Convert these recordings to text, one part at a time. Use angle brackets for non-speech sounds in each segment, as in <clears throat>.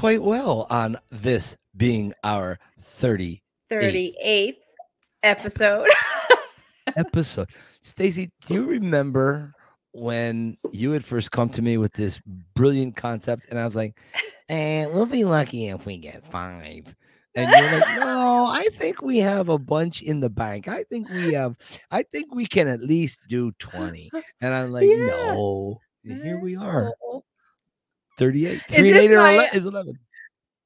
Quite well on this being our 30 38th episode. episode. <laughs> Stacy, do you remember when you had first come to me with this brilliant concept? And I was like, eh, we'll be lucky if we get five. And you're like, <laughs> no, I think we have a bunch in the bank. I think we have, I think we can at least do 20. And I'm like, Yeah. no. And here we are. Oh. 38. this Three and eight my- is 11.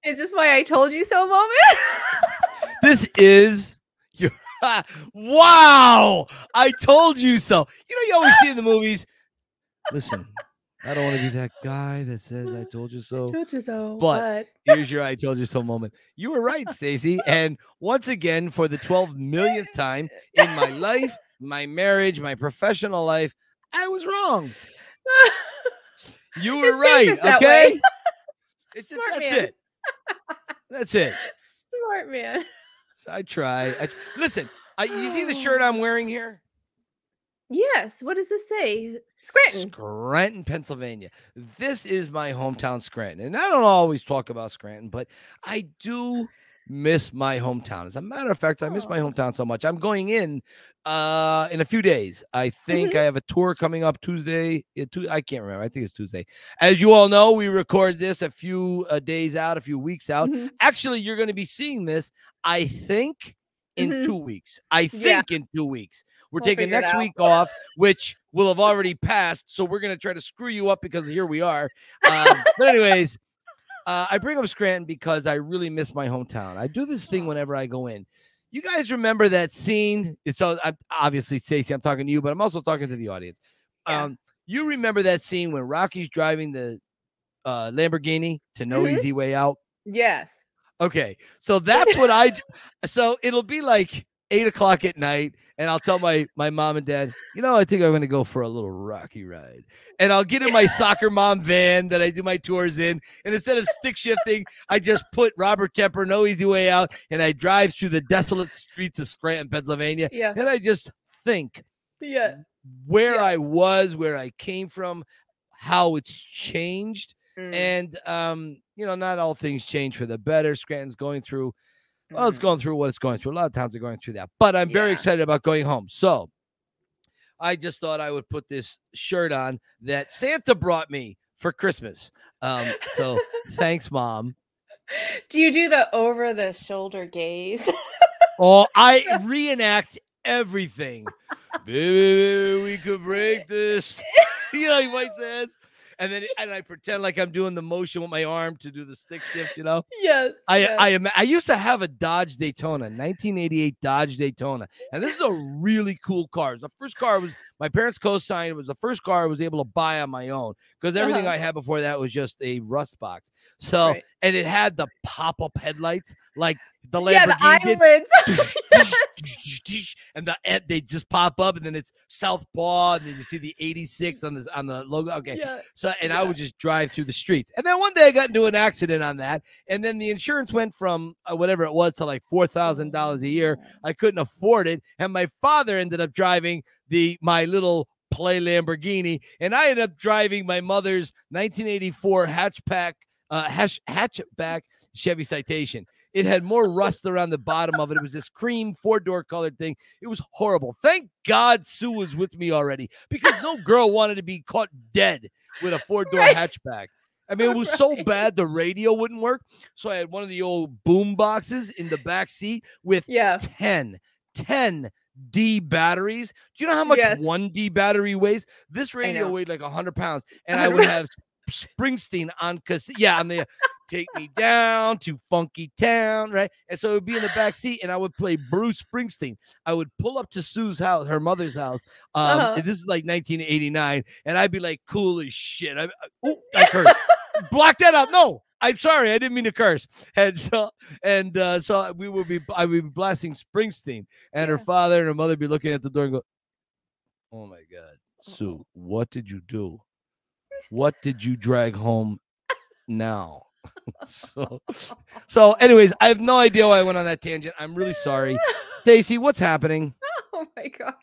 Is this why I told you so moment? <laughs> This is your <laughs> wow. I told you so. You know, you always see in the <laughs> movies. Listen, I don't want to be that guy that says I told you so. told you so. But- Here's your I told you so moment. You were right, Stacy. And once again, for the 12 millionth time in my life, my marriage, my professional life, I was wrong. You <laughs> were right. Okay. <laughs> It's <laughs> Smart that's man. it. That's it. Smart man. So I try. I, listen, I, you see the shirt <sighs> I'm wearing here? Yes. What does this say? Scranton. Scranton, Pennsylvania. This is my hometown, Scranton. And I don't always talk about Scranton, but I do miss my hometown. As a matter of fact, I miss my hometown so much. I'm going in uh in a few days. I think Mhm. I have a tour coming up Tuesday. I can't remember. I think it's Tuesday. As you all know, we record this a few uh, days out, a few weeks out. Mhm. Actually, you're going to be seeing this, I think, in Mhm. two weeks. I think Yeah. in two weeks. We're We'll taking next week off, which will have already passed. So we're going to try to screw you up because here we are. Um, but, anyways, uh, I bring up Scranton because I really miss my hometown. I do this thing whenever I go in. You guys remember that scene? It's so I'm, obviously Stacy. I'm talking to you, but I'm also talking to the audience. Yeah. Um, you remember that scene when Rocky's driving the uh, Lamborghini to No Mhm. Easy Way Out? Yes. Okay, so that's what I. <laughs> So it'll be like eight o'clock at night, and I'll tell my my mom and dad, you know, I think I'm going to go for a little rocky ride, and I'll get in my soccer mom van that I do my tours in, and instead of stick shifting, I just put Robert Tepper, no easy way out, and I drive through the desolate streets of Scranton, Pennsylvania, Yeah. and I just think Yeah. where Yeah. I was, where I came from, how it's changed. Mm, And um, you know, not all things change for the better. Scranton's going through well, it's going through what it's going through. A lot of towns are going through that, but I'm very Yeah. excited about going home. So I just thought I would put this shirt on that Santa brought me for Christmas. Um, so <laughs> thanks, mom. Do you do the over the shoulder gaze? <laughs> Oh, I reenact everything. <laughs> Baby, we could break this. you know, he wipes his. And then and I pretend like I'm doing the motion with my arm to do the stick shift, you know. yes. I yes. I am I used to have a Dodge Daytona, 1988 Dodge Daytona, and this is a really cool car. The first car was my parents co-signed. It was the first car I was able to buy on my own because everything Uh-huh. I had before that was just a rust box. So Right. and it had the pop-up headlights like the yeah, the Lamborghini eyelids. <laughs> and the they just pop up, and then it's Southpaw, and then you see the 86 on the on the logo. Okay, yeah. so, and I would just drive through the streets. And then one day I got into an accident on that. And then the insurance went from uh, whatever it was to like $4,000 a year. I couldn't afford it. And my father ended up driving the, my little play Lamborghini. And I ended up driving my mother's 1984 hatchback, uh, hatch, hatchback Chevy Citation. It had more rust around the bottom of it. It was this cream four door colored thing. It was horrible. Thank God Sue was with me already because no girl wanted to be caught dead with a four door Right. hatchback. I mean, it oh, was so bad the radio wouldn't work. So I had one of the old boom boxes in the back seat with Yeah. 10, 10 D batteries. Do you know how much Yes. one D battery weighs? This radio weighed like 100 pounds, and I would <laughs> have Springsteen on cassette. Yeah, on the take me down to funky town, right? And so it would be in the back seat, and I would play Bruce Springsteen. I would pull up to Sue's house, her mother's house. Um, Uh-huh. This is like 1989, and I'd be like, cool as shit. I, I, oh, I cursed. Block that out. No, I'm sorry, I didn't mean to curse. And so, and uh, so we would be, I would be blasting Springsteen, and her father and her mother would be looking at the door and go, "Oh my God, Sue, what did you do? What did you drag home now?" <laughs> so, so, anyways, I have no idea why I went on that tangent. I'm really sorry, <laughs> Stacy. What's happening? Oh my god.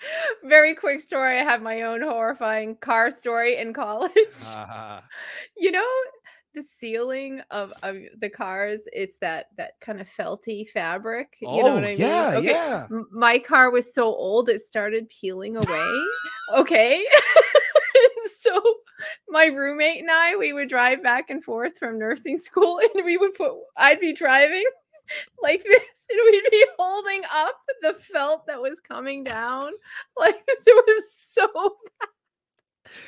Very quick story. I have my own horrifying car story in college. <laughs> Ah, you know, the ceiling of, of the cars, it's that that kind of felty fabric. You oh, know what I mean? yeah, Okay, yeah. My car was so old it started peeling away. okay. So my roommate and I, we would drive back and forth from nursing school <laughs> and we would put I'd be driving <laughs> like this and we'd be holding up the felt that was coming down. <laughs> Like this. It was so bad.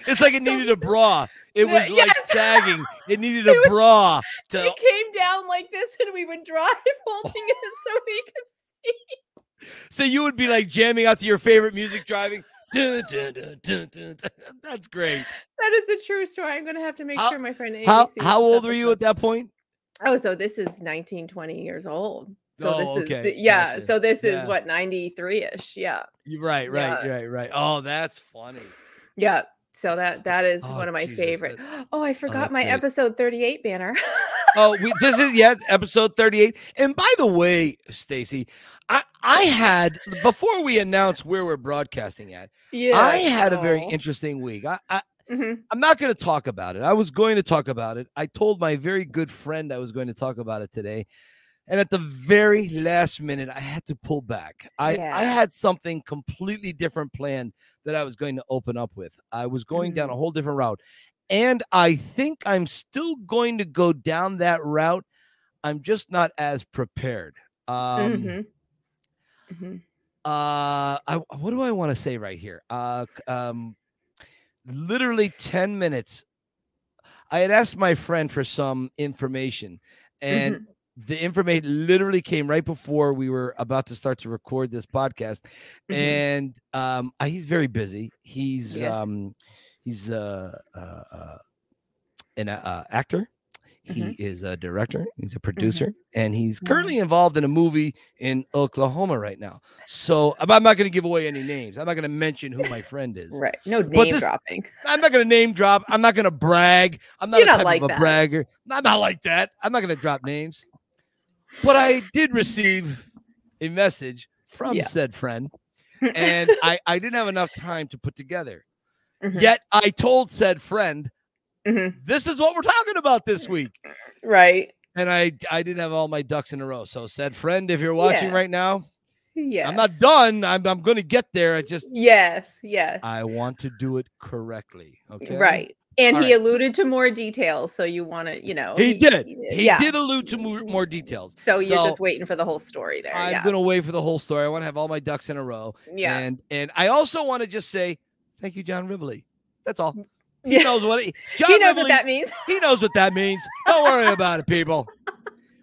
It's like it So- needed a bra. It was like yes. sagging. It needed It a was- bra to it came down like this and we would drive holding it so we could see. So you would be like jamming out to your favorite music driving. Dun, dun, dun. That's great. That is a true story. I'm gonna have to make How- sure my friend Amy How how old were you at that point? Oh, so this is 19, 20 years old. So Oh, this okay, is yeah. gotcha. So this Yeah. is what 93 ish. Yeah. Right, right, Yeah. right, right. Oh, that's funny. Yeah. So that that is Oh, one of my Jesus, favorite. <gasps> Oh, I forgot that's my great. episode 38 banner. Oh, we, this is yes, <laughs> episode 38. And by the way, Stacy, I I had before we announced where we're broadcasting at, yeah. I had a very oh. interesting week. I, I Mhm. I'm not going to talk about it. I was going to talk about it. I told my very good friend I was going to talk about it today. And at the very last minute, I had to pull back. I, I had something completely different planned that I was going to open up with. I was going down a whole different route. And I think I'm still going to go down that route. I'm just not as prepared. Um, Mhm. Mhm. uh I, what do i want to say right here uh um literally 10 minutes i had asked my friend for some information and Mhm. The information literally came right before we were about to start to record this podcast. Mhm. and um uh, he's very busy. He's Yes. um he's uh, uh uh an uh, actor. He Mhm. is a director. He's a producer. And he's currently involved in a movie in oklahoma right now. So i'm I'm not going to give away any names. I'm not going to mention who my friend is. Right. No name this- dropping. i'm not going to name drop. I'm not going to brag. I'm not You're a not type like of a that. bragger. I'm not like that. I'm not going to drop names but i did receive a message from Yeah. said friend <laughs> and I, I didn't have enough time to put together Mhm. yet i told said friend Mhm. this is what we're talking about this week Right. and i i didn't have all my ducks in a row so said friend if you're watching Yeah. right now Yes. i'm not done i'm, I'm going to get there i just Yes. Yes. i want to do it correctly okay Right. And All he right. alluded to more details, so you want to, you know, he did he yeah. did allude to more, more details So you're So, just waiting for the whole story there. i'm yeah. to wait for the whole story i want to have all my ducks in a row yeah. and and i also want to just say thank you john rivoli that's all <laughs> he Yeah. knows what it, <laughs> john he knows Rivoli- what that means. <laughs> He knows what that means. Don't worry about it, people.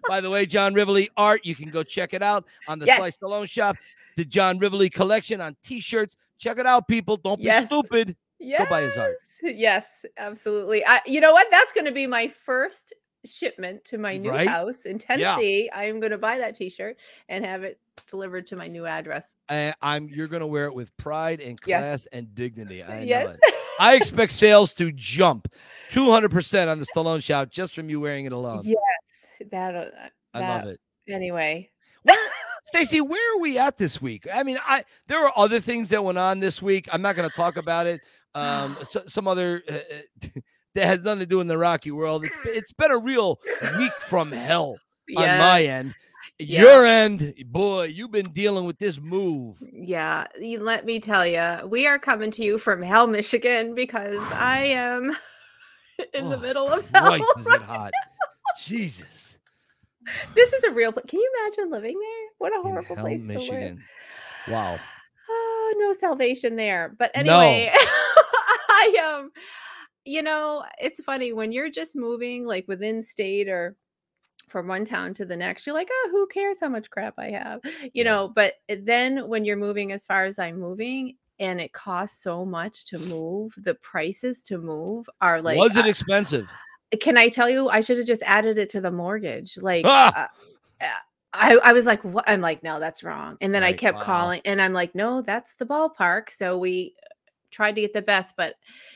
By the way, John Rivoli art, you can go check it out on the Yes. Sly Stallone shop. The John Rivoli collection on t-shirts. Check it out, people. Don't be Yes. stupid. Yes. buy his <laughs> art. Yes, absolutely. I, you know what? That's going to be my first shipment to my new Right? house in Tennessee. Yeah. I am going to buy that T-shirt and have it delivered to my new address. And I'm you're gonna wear it with pride and Yes. class and dignity. I know yes. it. <laughs> I expect sales to jump 200% on the Stallone shop just from you wearing it alone. yes. That. Uh, I that- love it. Anyway. <laughs> Stacy, where are we at this week? I mean, I there were other things that went on this week. I'm not going to talk about it. Um, so, some other uh, uh, <laughs> that has nothing to do in the Rocky world. It's it's been a real week from hell on Yeah. my end. Yeah. Your end, boy, you've been dealing with this move. Yeah, let me tell you, we are coming to you from Hell, Michigan, because I <sighs> am <laughs> in the Oh, middle of hell. Christ, is it <laughs> hot? Jesus. This is a real place. Can you imagine living there? What a horrible Hell, place to live. Wow. <sighs> Oh, no salvation there. But No. I um, you know, it's funny when you're just moving like within state or from one town to the next, you're like, oh, who cares how much crap I have, you know. But then when you're moving as far as I'm moving, and it costs so much to move, the prices to move are like. Was it I- expensive? can I tell you? I should have just added it to the mortgage. Like, Ah! uh, uh, I, I was like, what? I'm like, no, that's wrong. And then I kept wow. calling, and I'm like, no, that's the ballpark. So we tried to get the best, but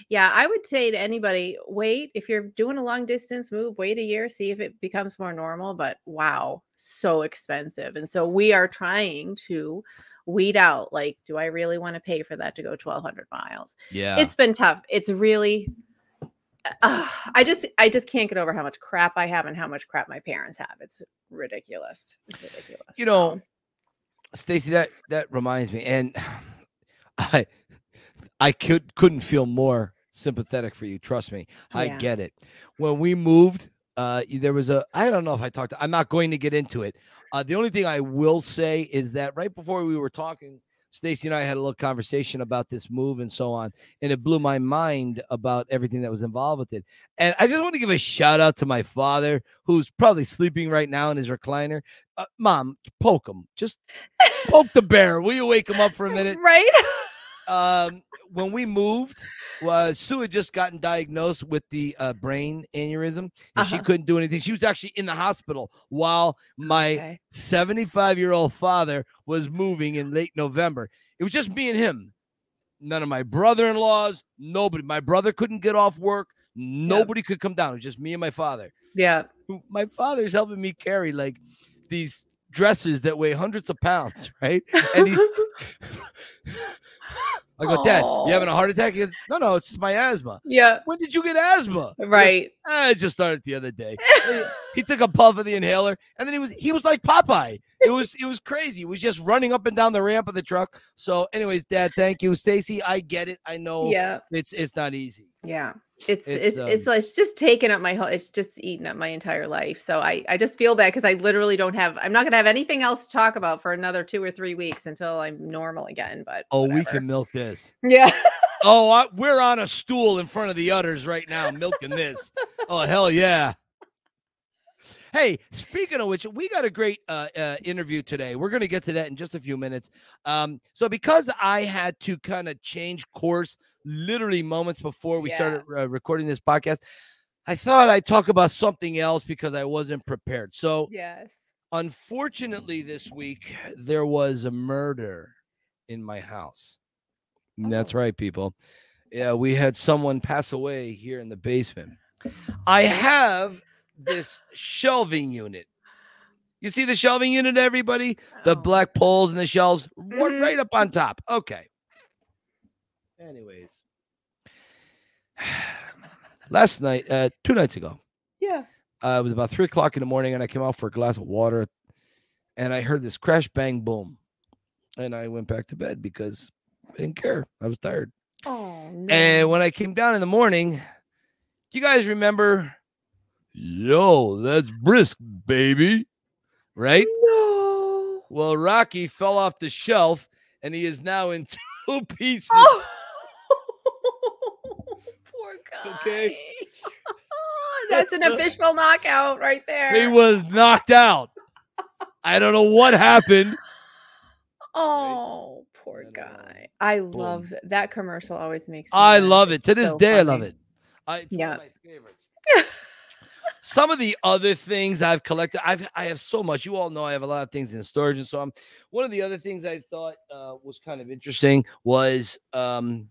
yeah, I would say to anybody, wait if you're doing a long distance move, wait a year, see if it becomes more normal. But wow, so expensive, and so we are trying to weed out. Like, do I really want to pay for that to go 1,200 miles? Yeah. It's been tough. It's really uh, I just I just can't get over how much crap I have and how much crap my parents have. It's ridiculous. It's ridiculous. You know, Um, Stacy, that that reminds me, and <sighs> I I could couldn't feel more sympathetic for you. Trust me, I get it. When we moved, uh, there was a I don't know if I talked. I'm not going to get into it. Uh, the only thing I will say is that right before we were talking, Stacy and I had a little conversation about this move and so on, and it blew my mind about everything that was involved with it. And I just want to give a shout out to my father, who's probably sleeping right now in his recliner. Uh, Mom, poke him. Just poke the bear. Will you wake him up for a minute? <laughs> right? <laughs> Um, when we moved, uh, Sue had just gotten diagnosed with the uh, brain aneurysm, and she Uh-huh. couldn't do anything. She was actually in the hospital while my Okay. 75 year old father was moving in late November. It was just me and him. None of my brother in laws, nobody. My brother couldn't get off work. Nobody could come down. It was just me and my father. Yeah. My father's helping me carry like these dressers that weigh hundreds of pounds, <laughs> right? And he, <laughs> <laughs> <laughs> I go, Dad, you having a heart attack? He goes, no, no, it's just my asthma. yeah. When did you get asthma? He goes, Right. "Ah, it just started the other day. <laughs> he took a puff of the inhaler and then he was he was like Popeye. It was it was crazy. He was just running up and down the ramp of the truck. So, anyways, Dad, thank you, Stacy. I get it. I know yeah. it's it's not easy. Yeah. It's It's, it's it's, um, like it's just taken up my whole it's just eaten up my entire life. So I I just feel bad because I literally don't have I'm not gonna have anything else to talk about for another two or three weeks until I'm normal again. But Oh, we can milk this. Yeah. Oh, I, we're on a stool in front of the udders right now, milking this. Oh, hell yeah. Hey, speaking of which, we got a great uh, uh, interview today. We're going to get to that in just a few minutes. Um, so, because I had to kind of change course literally moments before we Yeah. started uh, recording this podcast, I thought I'd talk about something else because I wasn't prepared. So, yes. unfortunately, this week there was a murder in my house. That's Oh. right, people. Yeah, we had someone pass away here in the basement. I have this shelving unit. You see the shelving unit, everybody? The Oh. black poles and the shelves Mhm. right up on top. Okay. Anyways, <sighs> last night, uh, two nights ago, Yeah. uh, it was about three o'clock in the morning, and I came out for a glass of water, and I heard this crash, bang, boom, and I went back to bed because I didn't care. I was tired. Oh no. And when I came down in the morning, you guys remember? Yo, that's brisk, baby. Right? no. Well, Rocky fell off the shelf and he is now in <laughs> two pieces. Oh. <laughs> Poor guy. Okay. <laughs> That's an official knockout right there. He was knocked out. I don't know what happened. Oh, poor guy. I love th- that commercial. Always makes. me I love it. To this so day, I love it. I, it's one Yeah. of my favorites. Some of the other things I've collected, I've I have so much. You all know I have a lot of things in storage, and so I'm. One of the other things I thought uh, was kind of interesting was um,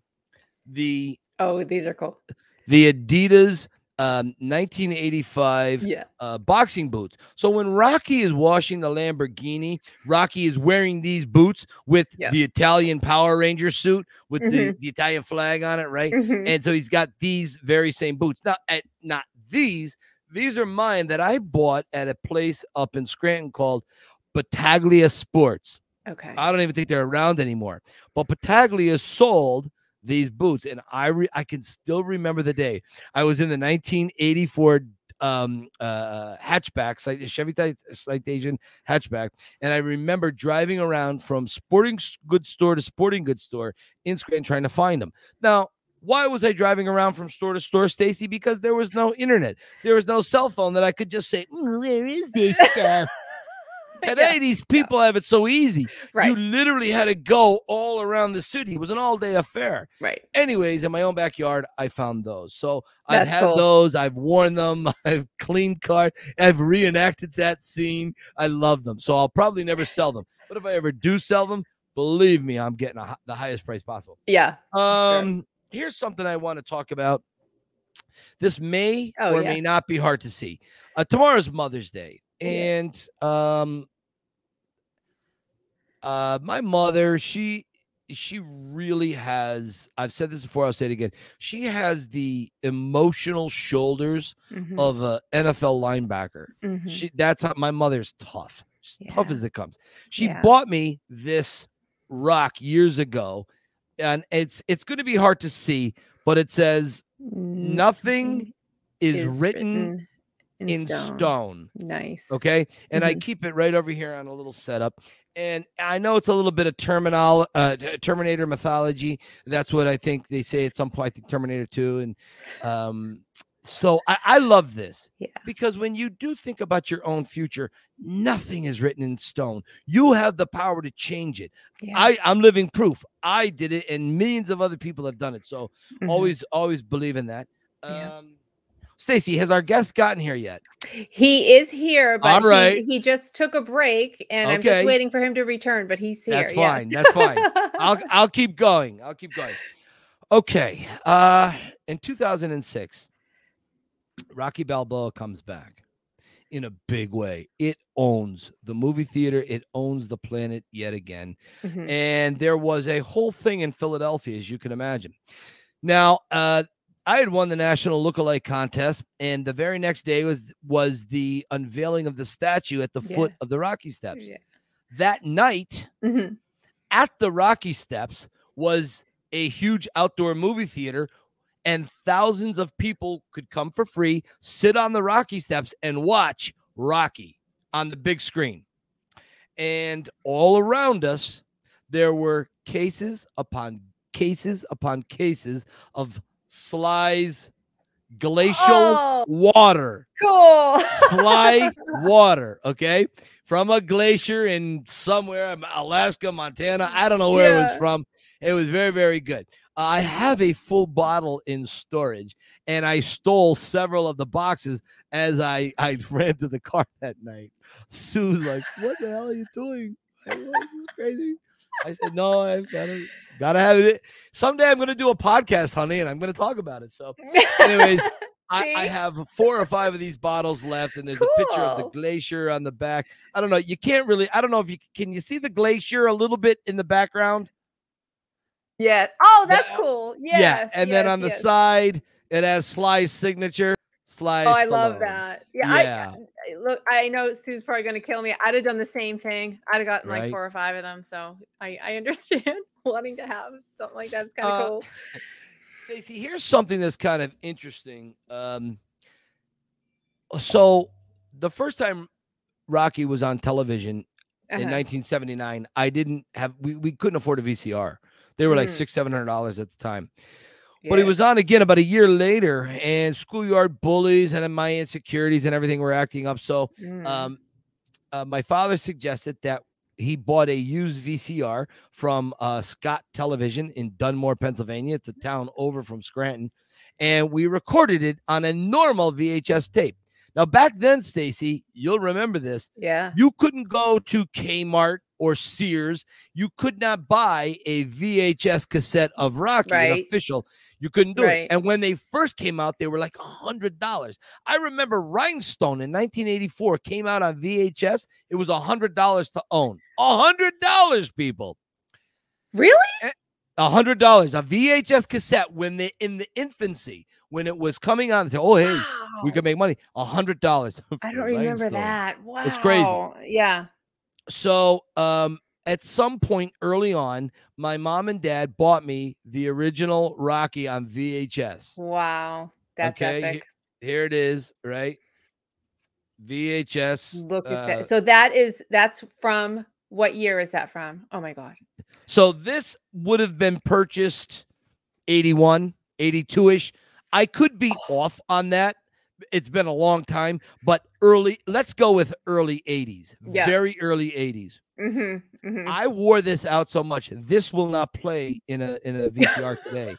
the Oh, these are cool. the Adidas um, 1985 Yeah. uh, boxing boots. So when Rocky is washing the Lamborghini, Rocky is wearing these boots with the Italian Power Ranger suit with the, the Italian flag on it, right? Mhm. And so he's got these very same boots. Now, at, not these. These are mine that I bought at a place up in Scranton called Battaglia Sports. Okay. I don't even think they're around anymore. But Battaglia sold these boots, and I re- I can still remember the day. I was in the 1984 um uh hatchback like Chevy Citation hatchback and I remember driving around from sporting goods store to sporting goods store in Scranton trying to find them. Now, why was I driving around from store to store, Stacy? Because there was no internet. There was no cell phone that I could just say, "Mm, "Where is this <laughs> stuff?" <laughs> Today, Yeah, these people have it so easy. Right. You literally had to go all around the city. It was an all day affair. right. Anyways, in my own backyard, I found those. So I've had cool. those. I've worn them. <laughs> I've cleaned car. I've reenacted that scene. I love them. So I'll probably never sell them. But if I ever do sell them, believe me, I'm getting a, the highest price possible. Yeah. Um, here's something I want to talk about. This may Oh, or yeah. may not be hard to see. Uh, tomorrow's Mother's Day, Yeah. and um, uh, my mother she she really has. I've said this before. I'll say it again. She has the emotional shoulders Mhm, of a NFL linebacker. mhm. She that's how my mother's tough. She's tough as it comes. She Yeah. bought me this rock years ago, and it's it's going to be hard to see, but it says nothing is, written, in stone. Nice. Okay, and I Mhm. keep it right over here on a little setup. And I know it's a little bit of terminal uh, Terminator mythology. That's what I think they say at some point. I think Terminator 2. And um, so I, I love this Yeah. because when you do think about your own future, nothing is written in stone. You have the power to change it. Yeah. I, I'm living proof. I did it, and millions of other people have done it. So Mhm. always, always believe in that. Yeah. Um, Stacy, has our guest gotten here yet? He is here, but All he- he, just took a break, and I'm just waiting for him to return. But he's here. That's yes. fine. That's fine. I'll <laughs> I'll keep going. I'll keep going. Okay. Uh in 2006, Rocky Balboa comes back in a big way. It owns the movie theater, it owns the planet yet again. Mhm. And there was a whole thing in Philadelphia, as you can imagine. Now, uh I had won the national lookalike contest, and the very next day was was the unveiling of the statue at the Yeah. foot of the Rocky Steps. Yeah. That night, Mhm. at the Rocky Steps was a huge outdoor movie theater, and thousands of people could come for free, sit on the Rocky Steps, and watch Rocky on the big screen. And all around us, there were cases upon cases upon cases of Sly's glacial Oh, water cool. sly <laughs> water, okay, from a glacier in somewhere, Alaska, Montana. I don't know where it was from. It was very, very good. I have a full bottle in storage, and I stole several of the boxes as I I <laughs> ran to the car that night. Sue's like, "What the hell are you doing? I This is crazy." I said, "No, I've got to gotta have it. Someday I'm gonna do a podcast, honey, and I'm gonna talk about it." So, anyways, <laughs> I, I have four or five of these bottles left, and there's a picture of the glacier on the back. I don't know. You can't really. I don't know if you can. You see the glacier a little bit in the background. Yeah. Oh, that's cool. Yes, yeah, and then on the yes. side it has Sly's signature. Sly. Oh, I love that. Yeah. Yeah. I, I- look, I know Sue's probably going to kill me. I'd have done the same thing. I'd have gotten like four or five of them. So I, I <laughs> understand wanting to have something like that. It's kind of Uh, cool. Stacy, here's something that's kind of interesting. Um, so the first time Rocky was on television in Uh-huh. 1979, I didn't have we, we couldn't afford a VCR. They were like Mm. six, seven hundred dollars at the time. But he was on again about a year later, and schoolyard bullies and my insecurities and everything were acting up. So Mm. um, uh, my father suggested that he bought a used VCR from uh, Scott Television in Dunmore, Pennsylvania. It's a town over from Scranton, and we recorded it on a normal VHS tape. Now, back then, Stacy, you'll remember this. yeah. You couldn't go to Kmart or Sears. You could not buy a VHS cassette of Rocky, an Right. official. You couldn't do Right. it. And when they first came out, they were like a hundred dollars. I remember Rhinestone in 1984 came out on VHS. It was a hundred dollars to own. A hundred dollars, people. Really? Eh, a hundred dollars. A VHS cassette when they in the infancy, when it was coming on. Said, oh, hey, we Wow. could make money. A hundred dollars. <laughs> I don't remember that. Wow. It's crazy. Yeah. So um at some point early on my mom and dad bought me the original rocky on vhs Wow. That's Okay, epic. here it is right vhs Look at uh, that. So that is that's from what year is that from? Oh my god. so this would have been purchased 81 82ish i could be off on that it's been a long time but early let's go with early 80s Yeah. very early 80s Mm-hmm. mm-hmm. i wore this out so much this will not play in a in a <laughs> vcr today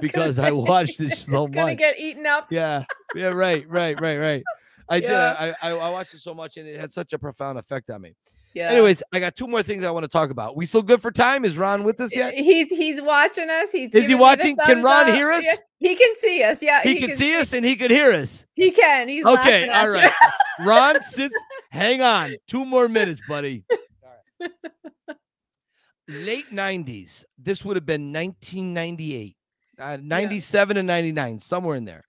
because I watched this <laughs> so it's gonna get eaten up. Yeah, yeah, right, right, right, right. I did. I, I I watched it so much, and it had such a profound effect on me. Yeah. Anyways, I got two more things I want to talk about. We still good for time? Is Ron with us yet? He's he's watching us. He's Is he giving me the watching? Can Ron up. hear us? Yeah, he can see us. Yeah, He can see us and he could hear us. He can. He's Okay, all you. <laughs> Ron sits. Hang on, two more minutes, buddy. Right. <laughs> late 90s. This would have been 1998, uh, 97 and 99, somewhere in there.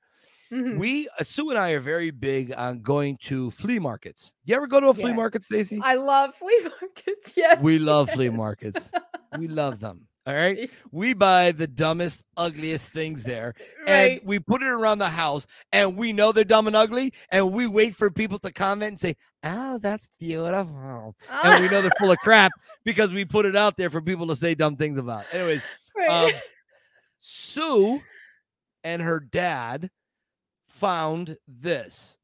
Mhm. We, uh, Sue and I are very big on going to flea markets. You ever go to a flea market, Stacy? I love flea <laughs> markets. Yes. We love flea markets. <laughs> we love them. All right. We buy the dumbest, ugliest things there and we put it around the house and we know they're dumb and ugly and we wait for people to comment and say, Oh, that's beautiful. And we know they're full of <laughs> crap because we put it out there for people to say dumb things about. Anyways, Right. um, Sue and her dad found this.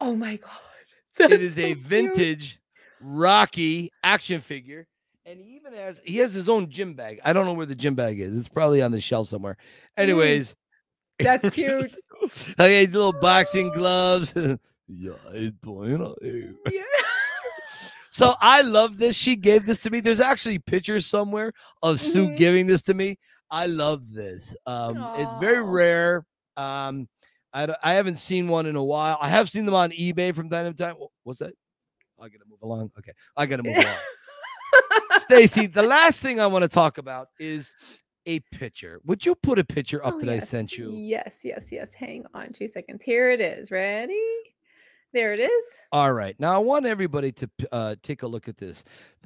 oh my god. <laughs> it That's is so a cute. vintage Rocky action figure. And he even has he has his own gym bag. I don't know where the gym bag is. It's probably on the shelf somewhere. Anyways, Mm, <laughs> That's cute. <laughs> okay, his little boxing gloves. yeah, it's bueno. Yeah. So I love this. She gave this to me. There's actually pictures somewhere of Sue Mhm. giving this to me. I love this. Um, it's very rare. Um, I, I haven't seen one in a while. I have seen them on eBay from time to time. What's that? I gotta move along. Okay, I gotta move along. <laughs> Stacy, the last thing I want to talk about is a picture. Would you put a picture up Oh, that I sent you? Yes, yes, yes. Hang on two seconds. Here it is. Ready? There it is. All right. Now I want everybody to uh, take a look at this.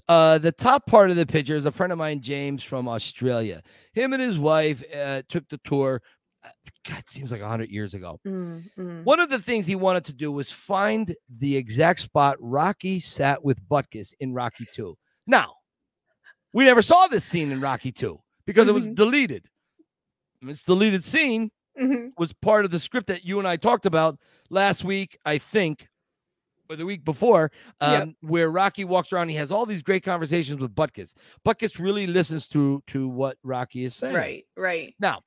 Uh, the top part of the picture is a friend of mine, James from Australia. Him and his wife uh, took the tour. Uh, God, it seems like hundred years ago. Mm, mm. One of the things he wanted to do was find the exact spot Rocky sat with Butkus in Rocky Two. Now, we never saw this scene in Rocky Two because it was Mhm. deleted. This deleted scene Mhm. was part of the script that you and I talked about last week, I think, or the week before, um, Yep. where Rocky walks around. He has all these great conversations with Butkus. Butkus really listens to to what Rocky is saying. Right, right. Now,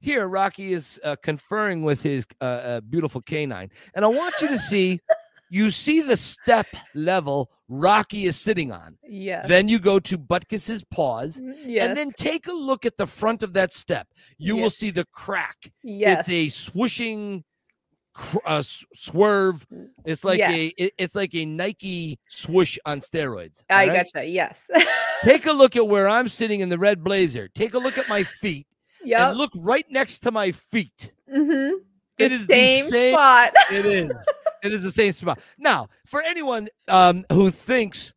here Rocky is uh, conferring with his uh, uh, beautiful canine, and I want you to see. <laughs> You see the step level Rocky is sitting on. Yes. Then you go to Butkus's paws, Mm, yes. and then take a look at the front of that step. You will see the crack yes. it's a swooshing uh, swerve. It's like Yes. a it- it's like a Nike swoosh on steroids. I right? gotcha. Yes. Take a look at <laughs> where I'm sitting in the red blazer. Take a look at my feet yep. and look right next to my feet. mm-hmm. It is the same, same- spot. <laughs> It is. it is the same spot. Now, for anyone um, who thinks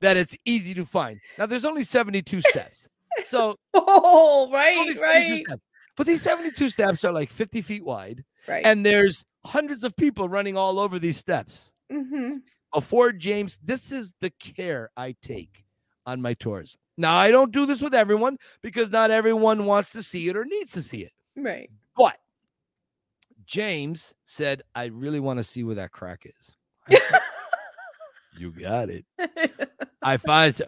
that it's easy to find, now there's only 72 <laughs> steps. So oh, right, right, steps. But these 72 steps are like 50 feet wide, right. and there's hundreds of people running all over these steps. mm-hmm. before James, this is the care I take on my tours. Now, I don't do this with everyone because not everyone wants to see it or needs to see it. Right. But James said, I really want to see where that crack is. Said, <laughs> you got it. <laughs> I find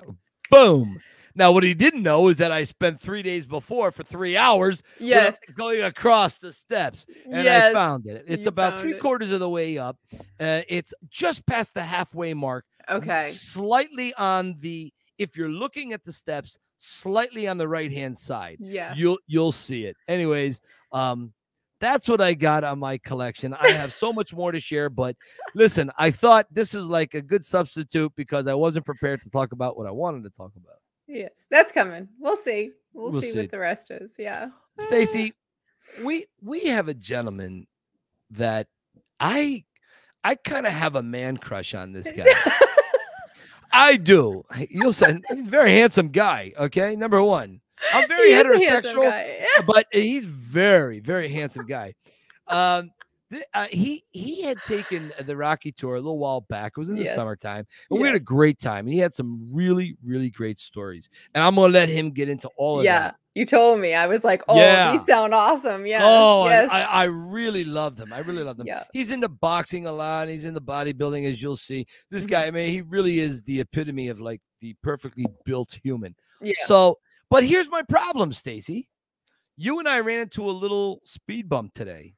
boom. Now, what he didn't know is that I spent three days before for three hours yes. going across the steps and yes. I found it. It's you about three it. quarters of the way up. Uh, it's just past the halfway mark Okay. slightly on the if you're looking at the steps slightly on the right hand side Yeah. you'll you'll see it anyways um that's what i got on my collection i have so much more to share but listen i thought this is like a good substitute because i wasn't prepared to talk about what i wanted to talk about Yes. That's coming. We'll see. We'll, We'll see, see. what the rest is. Yeah. stacy we we have a gentleman that i i kind of have a man crush on this guy <laughs> I do. You'll say he's a very handsome guy. Okay, number one. I'm <laughs> very He is a handsome heterosexual, guy. <laughs> but he's very, very handsome guy. Um, uh, he he had taken the Rocky tour a little while back. It was in the Yes. summertime, and we had a great time. And he had some really, really great stories. And I'm gonna let him get into all of yeah. that. You told me. I was like, oh, Yeah. these sound awesome. Yeah. Oh, yes. I, I really love them. I really love them. Yeah. He's into boxing a lot. He's into bodybuilding, as you'll see. This guy, I mean, he really is the epitome of like the perfectly built human. yeah. So, but here's my problem, Stacy. You and I ran into a little speed bump today.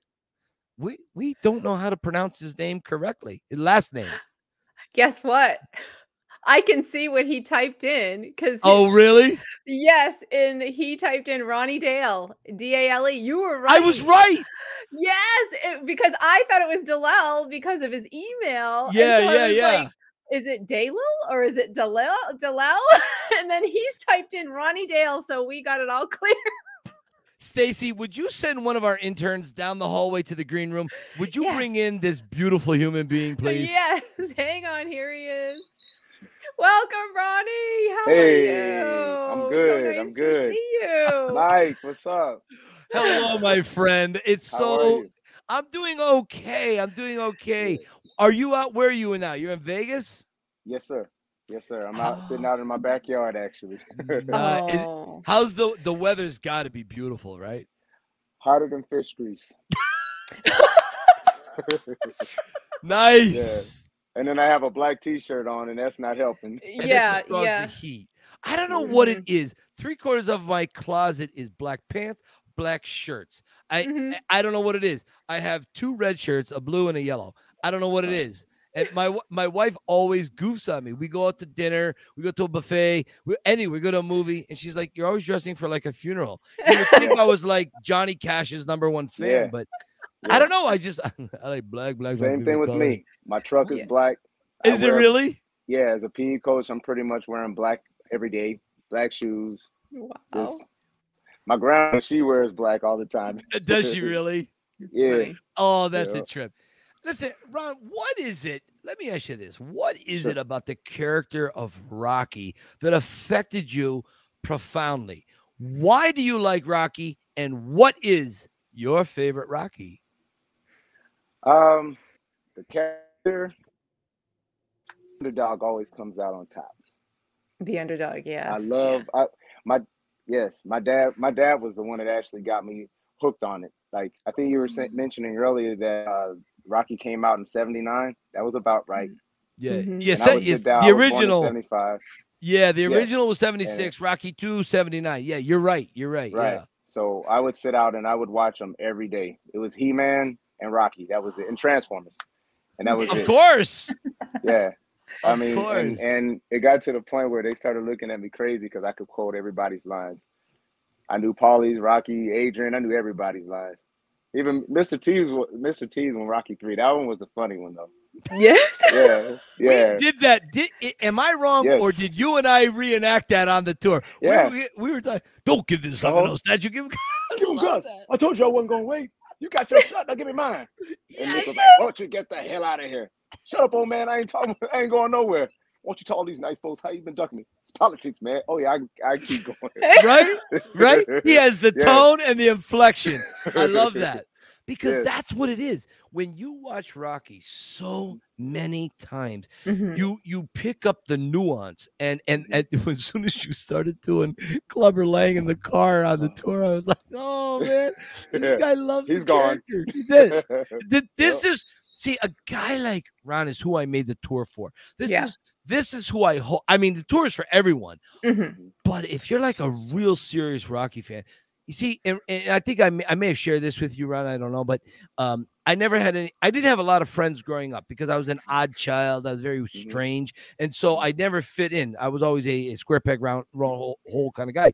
We we don't know how to pronounce his name correctly. His last name. <gasps> Guess what? <laughs> I can see what he typed in because Oh, really? yes, and he typed in Ronnie Dale, D A L E. You were right. I was right. <laughs> Yes, it- because I thought it was Dalel because of his email. Yeah, so yeah, yeah. like, is it Dalil or is it Dalel? Dalel? <laughs> and then he's typed in Ronnie Dale, so we got it all clear. Stacy, would you send one of our interns down the hallway to the green room? Would you bring in this beautiful human being, please? Yes, <laughs> hang on, here he is. Welcome, Ronnie. How Hey, are you? I'm So good, nice I'm to good. see you. <laughs> Mike, what's up? Hello, my <laughs> friend. It's How are so you? I'm doing okay. I'm doing okay. Are you out? Where are you now? You're in Vegas? Yes, sir. Yes, sir. I'm out sitting out in my backyard actually. <laughs> <laughs> Uh, is- Oh. how's the the weather's got to be beautiful, right? Hotter than fish grease. <laughs> Nice. and then I have a black t-shirt on and that's not helping. And yeah, yeah. The heat. I don't know what it Mhm. is. Three quarters of my closet is black pants, black shirts. I Mhm. I don't know what it is. I have two red shirts, a blue and a yellow. I don't know what it is. And my my wife always goofs on me. We go out to dinner, we go to a buffet, we, anyway, we go to a movie, and she's like, "You're always dressing for like a funeral." You would think I was <laughs> like Johnny Cash's number one fan, Yeah. but Yeah. I don't know. I just <laughs> I like black, black. my Same thing with color. me. My truck is Yeah. black. I Is it really? Yeah, as a PE coach, I'm pretty much wearing black every day. Black shoes. Wow. Just, my grandma, she wears black all the time. Uh, Does she <laughs> really? That's yeah. funny. Oh, that's a trip. Listen, Ron, what is it? Let me ask you this. What is Sure. it about the character of Rocky that affected you profoundly? Why do you like Rocky? And what is your favorite Rocky? Um, the character underdog always comes out on top. The underdog, yes. I yeah. love I my yes, my dad my dad was the one that actually got me hooked on it. Like I think you were Mm-hmm. mentioning earlier that uh, Rocky came out in 79. That was about right. Yeah, Mhm. yeah, se- would yes, the I was born in original. 75. Yeah, the Yes, original was 76, Rocky 2, 79. Yeah, you're right. You're right. Right. Yeah. So I would sit out and I would watch them every day. It was He-Man and Rocky. That was it. And Transformers. And that was Of it. course. <laughs> Yeah. I mean, course. and, and it got to the point where they started looking at me crazy because I could quote everybody's lines. I knew Paulie's, Rocky, Adrian. I knew everybody's lines. Even Mr. T's, wa- Mr. T's when Rocky three. That one was the funny one though. Yes. Yeah, <laughs> yeah. We did that. Did i- am I wrong, or did you and I reenact that on the tour? Yeah. We, we, were talking. Don't give this sucker Uh-huh. no statue. Give him. Give him Love Gus. I told you I wasn't gonna wait. You got your shot. Now give me mine. And Nick Yes. was like, "Why don't you get the hell out of here? Shut up, old man. I ain't talking. I ain't going nowhere. Won't you tell all these nice folks how you been ducking me? It's politics, man. Oh yeah, I, I keep going. <laughs> right? Right? He <laughs> has the Yes. tone and the inflection. I <laughs> love that because Yes. that's what it is. When you watch Rocky so many times, Mhm. you you pick up the nuance. And and, and as soon as you started doing Clubber Lang in the car on the tour, I was like, oh man, this guy loves He's the gone. character. He did. Th- this is see a guy like Ron is who I made the tour for. This Yeah. is this is who I hope. I mean, the tour is for everyone. Mhm. But if you're like a real serious Rocky fan, you see, and, and I think I may, I may have shared this with you, Ron. I don't know, but um, I never had any. I didn't have a lot of friends growing up because I was an odd child. I was very strange, and so I never fit in. I was always a, a square peg round round hole, hole kind of guy.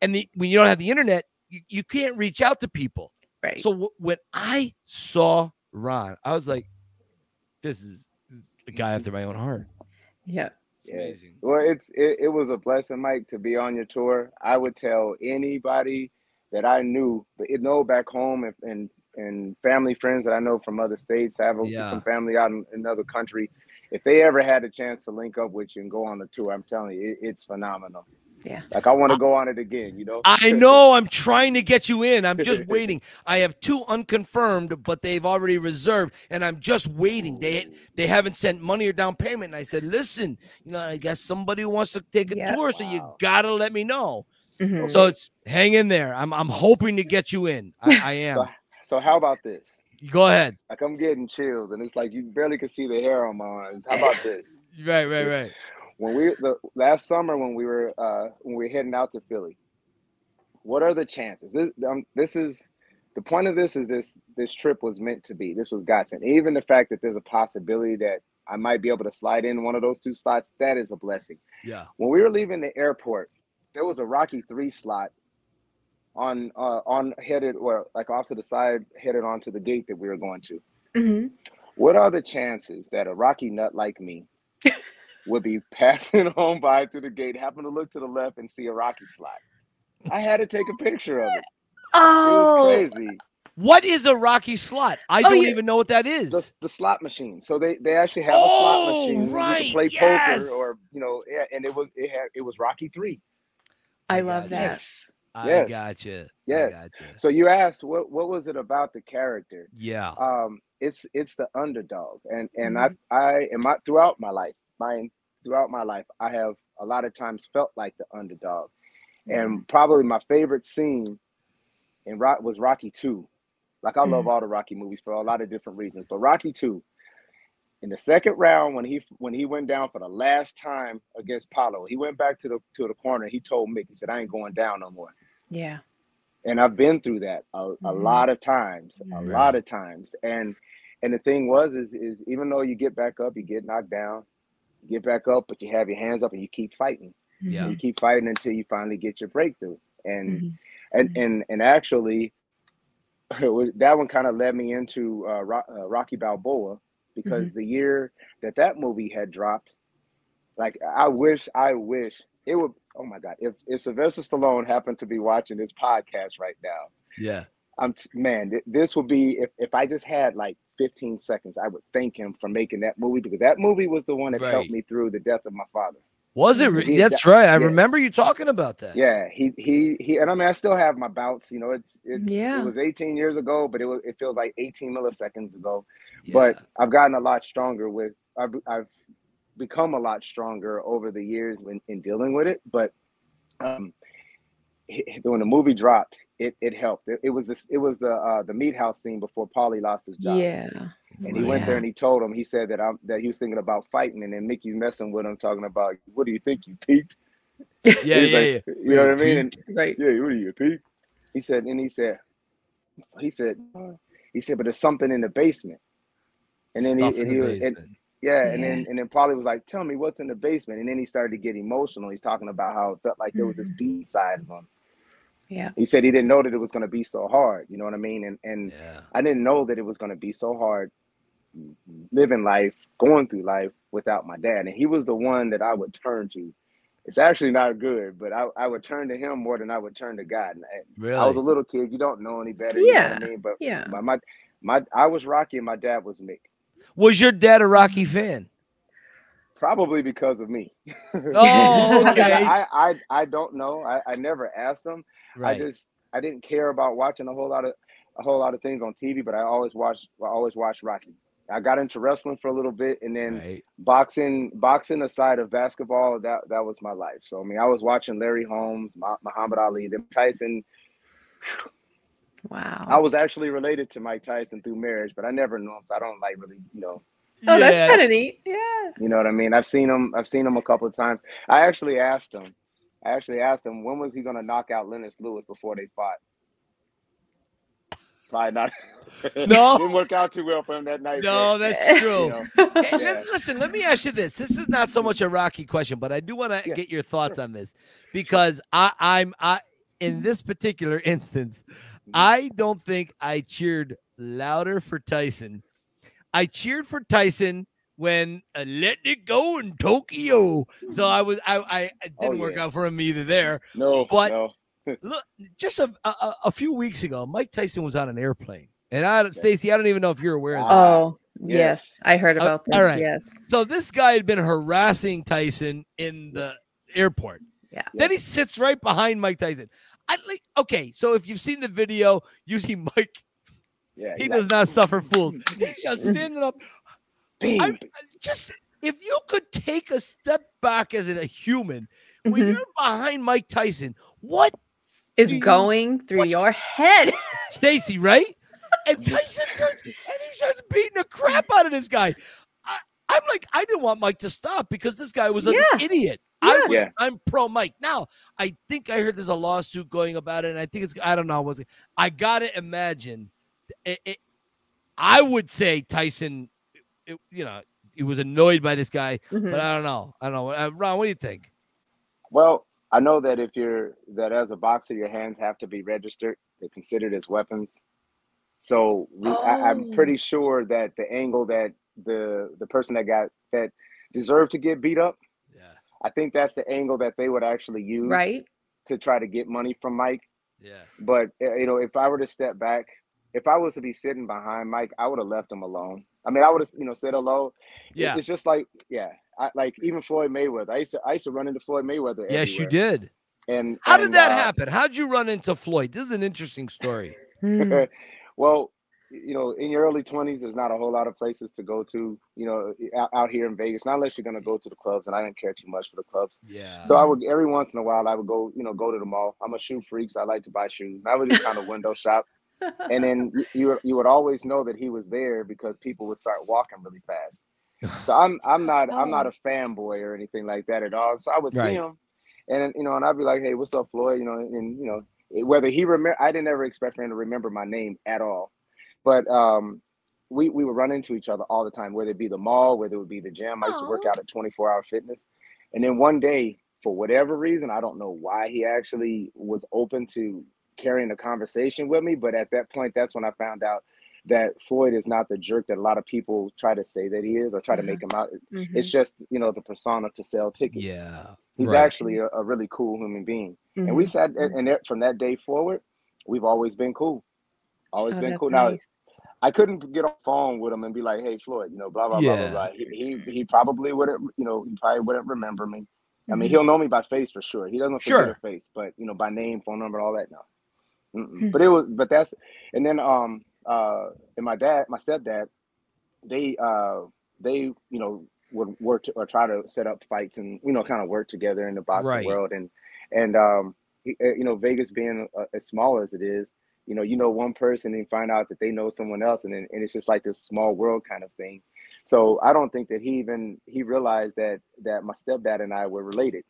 And the, when you don't have the internet, you, you can't reach out to people. Right. So w- when I saw Ron, I was like, "This is, this is the guy after my own heart." yeah. It's Yeah. amazing. Well, it's it, it was a blessing, Mike, to be on your tour. I would tell anybody that I knew, but it know back home and, and and family friends that I know from other states. I have a, Yeah. some family out in another country. If they ever had a chance to link up with you and go on the tour, I'm telling you, it, it's phenomenal. Yeah. Like I want to go on it again. You know. I know I'm trying to get you in. I'm just <laughs> waiting. I have two unconfirmed, but they've already reserved, and I'm just waiting. They they haven't sent money or down payment. And I said, listen, you know, I guess somebody wants to take a Yeah. tour, so you gotta let me know. Mhm. So it's hang in there. I'm I'm hoping to get you in. I, I <laughs> am. So, so how about this? Go ahead. Like I'm getting chills, and it's like you barely can see the hair on my arms. How about this? <laughs> Right, right, right. When we the last summer when we were uh when we were heading out to Philly, what are the chances? This um, this is the point of this is this this trip was meant to be. This was God's and even the fact that there's a possibility that I might be able to slide in one of those two slots, that is a blessing. Yeah. When we were leaving the airport, there was a Rocky three slot on uh on headed or like off to the side headed onto the gate that we were going to. Mhm. What are the chances that a Rocky nut like me <laughs> would be <laughs> passing on by to the gate, happen to look to the left and see a Rocky slot. I had to take a picture of it. It Oh, was crazy. What is a Rocky slot? I Oh, don't you- even know what that is. The, the slot machine. So they, they actually have a slot Oh, machine. You right, can play yes. poker or you know, yeah, and it was it had it was Rocky three. I I love got that. Yes. I yes. gotcha. I Yes. gotcha. So you asked what what was it about the character? Yeah. um it's it's the underdog and and i i in my throughout my life my throughout my life i have a lot of times felt like the underdog and probably my favorite scene in rock was rocky 2 like i love all the rocky movies for a lot of different reasons but rocky 2 in the second round when he when he went down for the last time against Apollo he went back to the to the corner he told mick he said i ain't going down no more Yeah. and I've been through that a, a Mhm. lot of times, a Mhm. lot of times. And and the thing was is is even though you get back up, you get knocked down, get back up, but you have your hands up and you keep fighting. Yeah. You keep fighting until you finally get your breakthrough. And Mhm. and Mhm. and and actually, <laughs> it was- that one kind of led me into uh, Ro- uh, Rocky Balboa because the year that that movie had dropped, like I wish, I wish it would. Oh my God! If if Sylvester Stallone happened to be watching this podcast right now, Yeah. I'm man. th- This would be if if I just had like 15 seconds, I would thank him for making that movie because that movie was the one that Right. helped me through the death of my father. Was it? He- That's right. I yes. remember you talking about that. Yeah, he he he, and I mean, I still have my bouts. You know, it's it, Yeah. it was 18 years ago, but it was it feels like 18 milliseconds ago. Yeah. But I've gotten a lot stronger with I've I've become a lot stronger over the years in, in dealing with it. But um, h- when the movie dropped, it it helped. It, it was this it was the uh, the meat house scene before Paulie lost his job. Yeah. And he went there and he told him, he said that I'm that he was thinking about fighting, and then Mickey's messing with him, talking about what do you think you peaked? yeah, <laughs> yeah, like, yeah. You know what I mean? And Right. yeah, what are you, a pig? He said, and he said, he said, he said, but there's something in the basement. And then Stuff he, and the he was, and, basement. yeah, and then and then Paulie was like, tell me what's in the basement. And then he started to get emotional. He's talking about how it felt like there was this B side of him. Yeah. He said he didn't know that it was going to be so hard. You know what I mean? And and yeah. I didn't know that it was going to be so hard living life, going through life without my dad. And he was the one that I would turn to. It's actually not good, but I, I would turn to him more than I would turn to God. And I- Really? I was a little kid. You don't know any better. You know what Yeah, I mean? But yeah. my, my my I was Rocky and my dad was Mick. Was your dad a Rocky fan? Probably because of me. <laughs> Oh, I, <laughs> okay. I, I I don't know. I, I never asked him. Right. I just I didn't care about watching a whole lot of a whole lot of things on TV, but I always watched I always watched Rocky. I got into wrestling for a little bit, and then right. boxing boxing aside of basketball, that that was my life. So I mean, I was watching Larry Holmes, Muhammad Ali, then Tyson. Wow. I was actually related to Mike Tyson through marriage, but I never knew him, so I don't like really, you know, oh, that's kind of neat. Yeah. you know what I mean. I've seen him. I've seen him a couple of times. I actually asked him. I actually asked him when was he going to knock out Lennox Lewis before they fought. Probably not. <laughs> No. didn't work out too well for him that night. No, but, that's you true. know, <laughs> Hey, Yeah. Listen, let me ask you this. This is not so much a Rocky question, but I do want to Yeah, get your thoughts on this because I, I'm I in this particular <laughs> instance, Mm-hmm. I don't think I cheered louder for Tyson. I cheered for Tyson when uh, let it go in Tokyo. So I was I I it Oh, didn't work yeah. out for him either there. no, But- no. <laughs> Look, just a, a a few weeks ago, Mike Tyson was on an airplane, and I don't- Stacy, I don't even know if you're aware of this. Oh, yes. Yes. I heard Uh, about this. all right. Yes. So this guy had been harassing Tyson in the airport. Yeah. Then he sits right behind Mike Tyson. I like okay, so if you've seen the video, you see Mike, Yeah, he he's does like, not suffer fools. <laughs> He's just standing up. "Bing, I, just if you could take a step back as a human, when Mhm. you're behind Mike Tyson, what Is Do you- going through your head. <laughs> Stacy, right? And Tyson turns and he starts beating the crap out of this guy. I, I'm like, I didn't want Mike to stop because this guy was an Yeah. idiot. I was, yeah. I'm pro Mike. Now, I think I heard there's a lawsuit going about it, and I think it's I don't know what's I gotta imagine it, it I would say Tyson, it- you know, he was annoyed by this guy, Mhm. but I don't know. I don't know. Uh, Ron, what do you think? Well, I know that if you're that as a boxer, your hands have to be registered. They're considered as weapons. So we, I, I'm Oh. pretty sure that the angle that the the person that got that deserved to get beat up. Yeah. I think that's the angle that they would actually use Right. to try to get money from Mike. Yeah. But uh, you know, if I were to step back, if I was to be sitting behind Mike, I would have left him alone. I mean, I would have, you know, said hello. Yeah. It's just like, yeah, I, like even Floyd Mayweather. I used to, I used to run into Floyd Mayweather. Yes, you did. And How did that uh, happen? How'd you run into Floyd? This is an interesting story. <laughs> <laughs> Well, you know, in your early twenties, there's not a whole lot of places to go to. You know, out, out here in Vegas, not unless you're going to go to the clubs. And I didn't care too much for the clubs. Yeah. So I would every once in a while I would go, you know, go to the mall. I'm a shoe freak, so I like to buy shoes. And I would just kind of window shop. And then you, you would- always know that he was there because people would start walking really fast. <laughs> So I'm I'm not I'm not a fanboy or anything like that at all. So I would Right. see him, and you know, and I'd be like, hey, what's up, Floyd? You know, and you know whether he remember, I didn't ever expect for him to remember my name at all, but um. We, we would run into each other all the time, whether it be the mall, whether it would be the gym. I used to work out at 24 hour fitness. And then one day, for whatever reason, I don't know why he actually was open to carrying a conversation with me. But at that point, that's when I found out that Floyd is not the jerk that a lot of people try to say that he is or try to make him out. Mhm. It's just, you know, the persona to sell tickets. yeah. He's right. actually a, a really cool human being. And we sat, and, and that- from that day forward, we've always been cool. Always Oh, been that's cool. Now. I couldn't get on the phone with him and be like, "Hey, Floyd, you know, blah blah blah Yeah. blah blah." He, he he probably wouldn't, you know, he probably wouldn't remember me. I mean, Mhm. he'll know me by face for sure. He doesn't forget Sure. a face, but you know, by name, phone number, all that, no. Mm-mm. Hmm. But it was, but that's, and then um uh, and my dad, my stepdad, they uh they you know would work to, or try to set up fights and you know kind of work together in the boxing Right. world and and um uh, you know Vegas being uh, as small as it is you know you know one person and find out that they know someone else and then and it's just like this small world kind of thing so I don't think that he even he realized that that my stepdad and I were related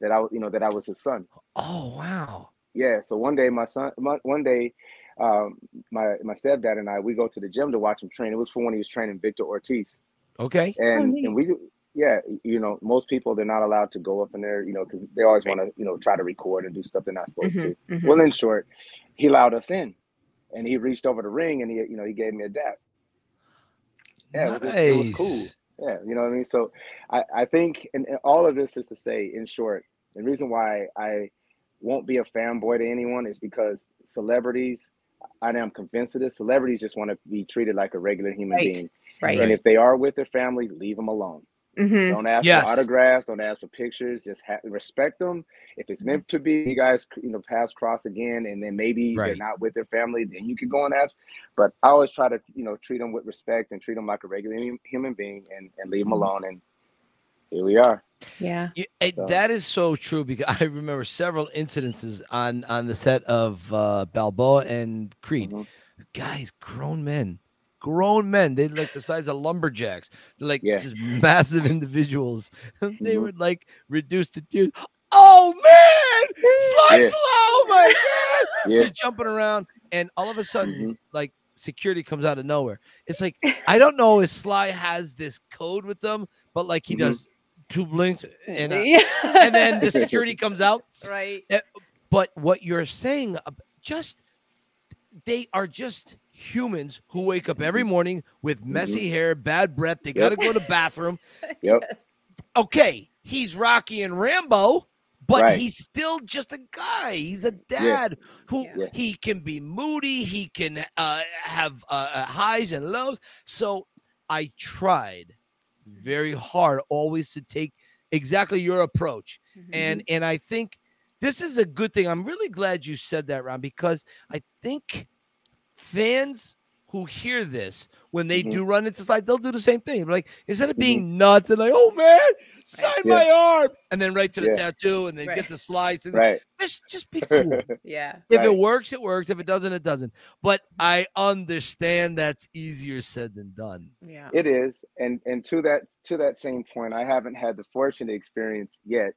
that I you know that I was his son Oh wow. Yeah. So one day, my son, one one day, um, my my stepdad and I, we go to the gym to watch him train. It was for when he was training Victor Ortiz, Okay. and neat. and we, yeah, you know, most people they're not allowed to go up in there, you know, because they always want to, you know, try to record and do stuff they're not supposed Mhm, to. mhm. Well, in short, he allowed us in, and he reached over the ring and he, you know, he gave me a dap. Yeah, it was, just- it was cool. Nice. Yeah, you know what I mean. So I, I think, and, and all of this is to say, in short, the reason why I won't be a fanboy to anyone is because celebrities, I am convinced of this. Celebrities just want to be treated like a regular human Right. being, Right. and if they are with their family, leave them alone. Mhm. Don't ask Yes. for autographs. Don't ask for pictures. Just ha- respect them. If it's meant to be, you guys, you know, pass cross again, and then maybe they're not with their family, then you can go and ask. But I always try to, you know, treat them with respect and treat them like a regular human being, and, and leave them Mhm. alone. And here we are. Yeah. Yeah, it- So- that is so true because <laughs> I remember several incidences on on the set of uh, Balboa and Creed. Mhm. Guys, grown men, grown men. They like the size of lumberjacks. They're like Yeah. just massive <laughs> individuals. <laughs> they Mhm. were like reduced to tears. Oh man, Sly Yeah. Slow, my god! Yeah. They're jumping around, and all of a sudden, Mhm. like security comes out of nowhere. It's like I don't know if Sly has this code with them, but like he Mhm. does two blinks and uh, yeah. and then the <laughs> security comes out. right. But what you're saying, just they are just humans who wake up every morning with messy hair, bad breath. They got to go to the bathroom. <laughs> Yep. Okay, he's Rocky and Rambo, but Right. he's still just a guy. He's a dad who Yeah. he can be moody. He can uh, have uh, uh, highs and lows. So I tried very hard always to take exactly your approach Mhm. and and I think this is a good thing. I'm really glad you said that, Ron, because I think fans who hear this when they Mhm. do run into Sly, they'll do the same thing. Like instead of being nuts and like, oh man, sign Yeah. my arm, and then right to the Yeah. tattoo, and then Right. get the slice, and Right. just just be cool. <laughs> yeah. If Right. it works, it works. If it doesn't, it doesn't. But I understand that's easier said than done. Yeah. It is, and and to that to that same point, I haven't had the fortunate experience yet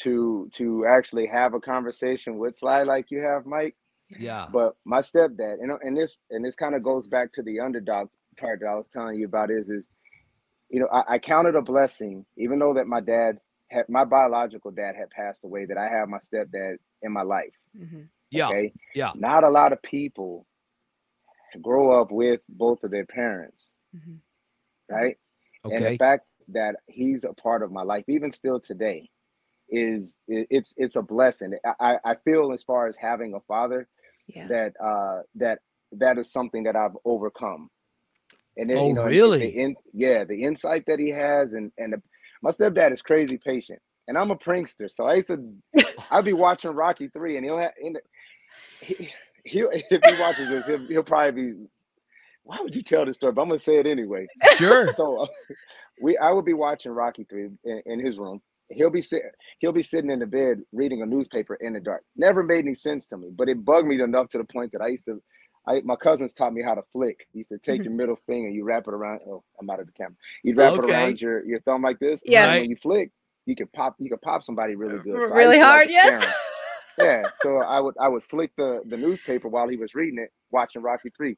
to to actually have a conversation with Sly like you have, Mike. Yeah. But my stepdad, and and this and this kind of goes back to the underdog part that I was telling you about. Is is you know I, I counted a blessing, even though that my dad had my biological dad had passed away, that I have my stepdad in my life. Mhm. Yeah. Okay, Yeah. not a lot of people grow up with both of their parents, Mhm. right? And the fact that he's a part of my life, even still today, is it's it's a blessing. I, I feel as far as having a father Yeah. that uh that that is something that I've overcome. And then, Oh, you know, really? The in, yeah, the insight that he has, and and the, my stepdad is crazy patient, and I'm a prankster, so I used to <laughs> I'd be watching Rocky three, and he'll have in the, he, he'll if he watches this, he'll, he'll probably be. Why would you tell this story? But I'm gonna say it anyway. Sure. So uh, we, I would be watching Rocky three in, in his room. He'll be sitting, he'll be sitting in the bed reading a newspaper in the dark. Never made any sense to me, but it bugged me enough to the point that I used to. I, my cousins taught me how to flick. You used to take Mhm. your middle finger, you wrap it around. Oh, I'm out of the camera. You wrap it around your, your thumb like this. Yeah. and Right. When you flick, you can pop. You can pop somebody really good. So really used to like hard, yes. yeah. So I would I would flick the the newspaper while he was reading it, watching Rocky three.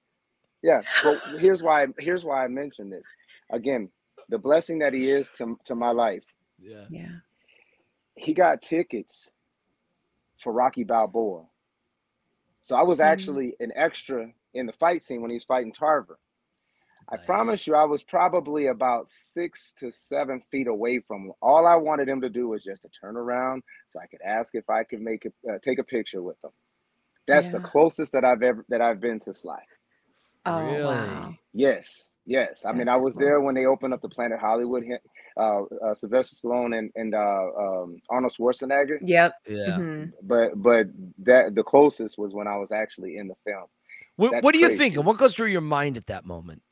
Yeah. But here's why here's why I mentioned this. Again, the blessing that he is to to my life. Yeah. yeah. He got tickets for Rocky Balboa. So I was Mm. actually an extra in the fight scene when he was fighting Tarver. I promise you, I was probably about six to seven feet away from him. All I wanted him to do was just to turn around so I could ask if I could make it, uh, take a picture with him. That's the closest that I've ever that I've been to Sly. Oh Really? wow. Yes, yes. I mean, I was cool. there when they opened up the Planet Hollywood. Hi- Uh, uh, Sylvester Stallone and and uh, um, Arnold Schwarzenegger. Yep. Yeah. mhm. But but that the closest was when I was actually in the film. What, That's what do you crazy. think? What goes through your mind at that moment?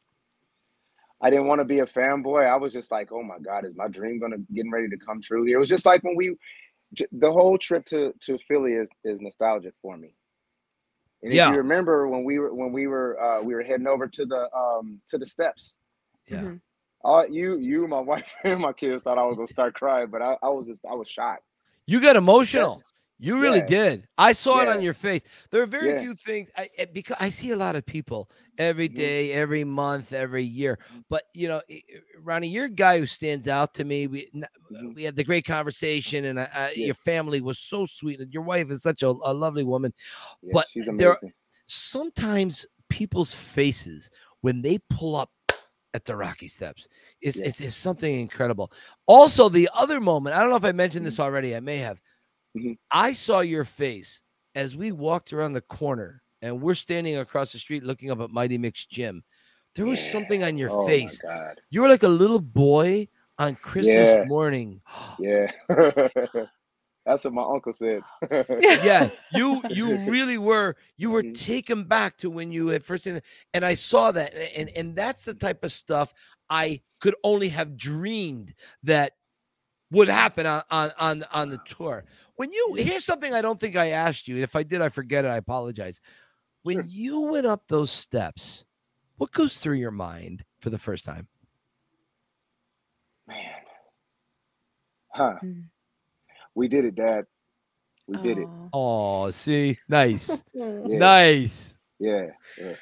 I didn't want to be a fanboy. I was just like, oh my God, is my dream gonna getting ready to come true here? It was just like when we, j- the whole trip to to Philly is is nostalgic for me. And if Yeah. you remember when we were when we were uh, we were heading over to the um to the steps. Yeah. Mhm. All you you my <laughs> wife and my kids thought I was gonna start crying, but I, I was just I was shocked. You got emotional. You really Yeah. did. I saw it on your face. There are very Yeah. few things I, eh, because I see a lot of people every day, Mhm. every month, every year. But you know, eh, eh, Ronnie, you're a guy who stands out to me. We Mhm. we had the great conversation, and I, I, your family was so sweet. And your wife is such a, a lovely woman. But she's there- amazing. Sometimes people's faces when they pull up at the Rocky Steps, it's Yeah. it's, it's something incredible. Also, the other moment, I don't know if I mentioned this already. I may have. Mhm. I saw your face as we walked around the corner and we're standing across the street looking up at Mighty Mick's Gym. There was Yeah. something on your oh face. You were like a little boy on Christmas Yeah. morning. <gasps> Yeah. <laughs> That's what my uncle said. <laughs> yeah, you you <laughs> really were you were Mhm. taken back to when you had first seen it, and I saw that, and and that's the type of stuff I could only have dreamed that would happen on on on, on the tour. When you here's something I don't think I asked you, and if I did, I forget it. I apologize. When Sure. you went up those steps, what goes through your mind for the first time? Man. Huh. Mm. We did it, Dad. We did it. Oh, see, nice. <laughs> Yeah. nice. Yeah. yeah.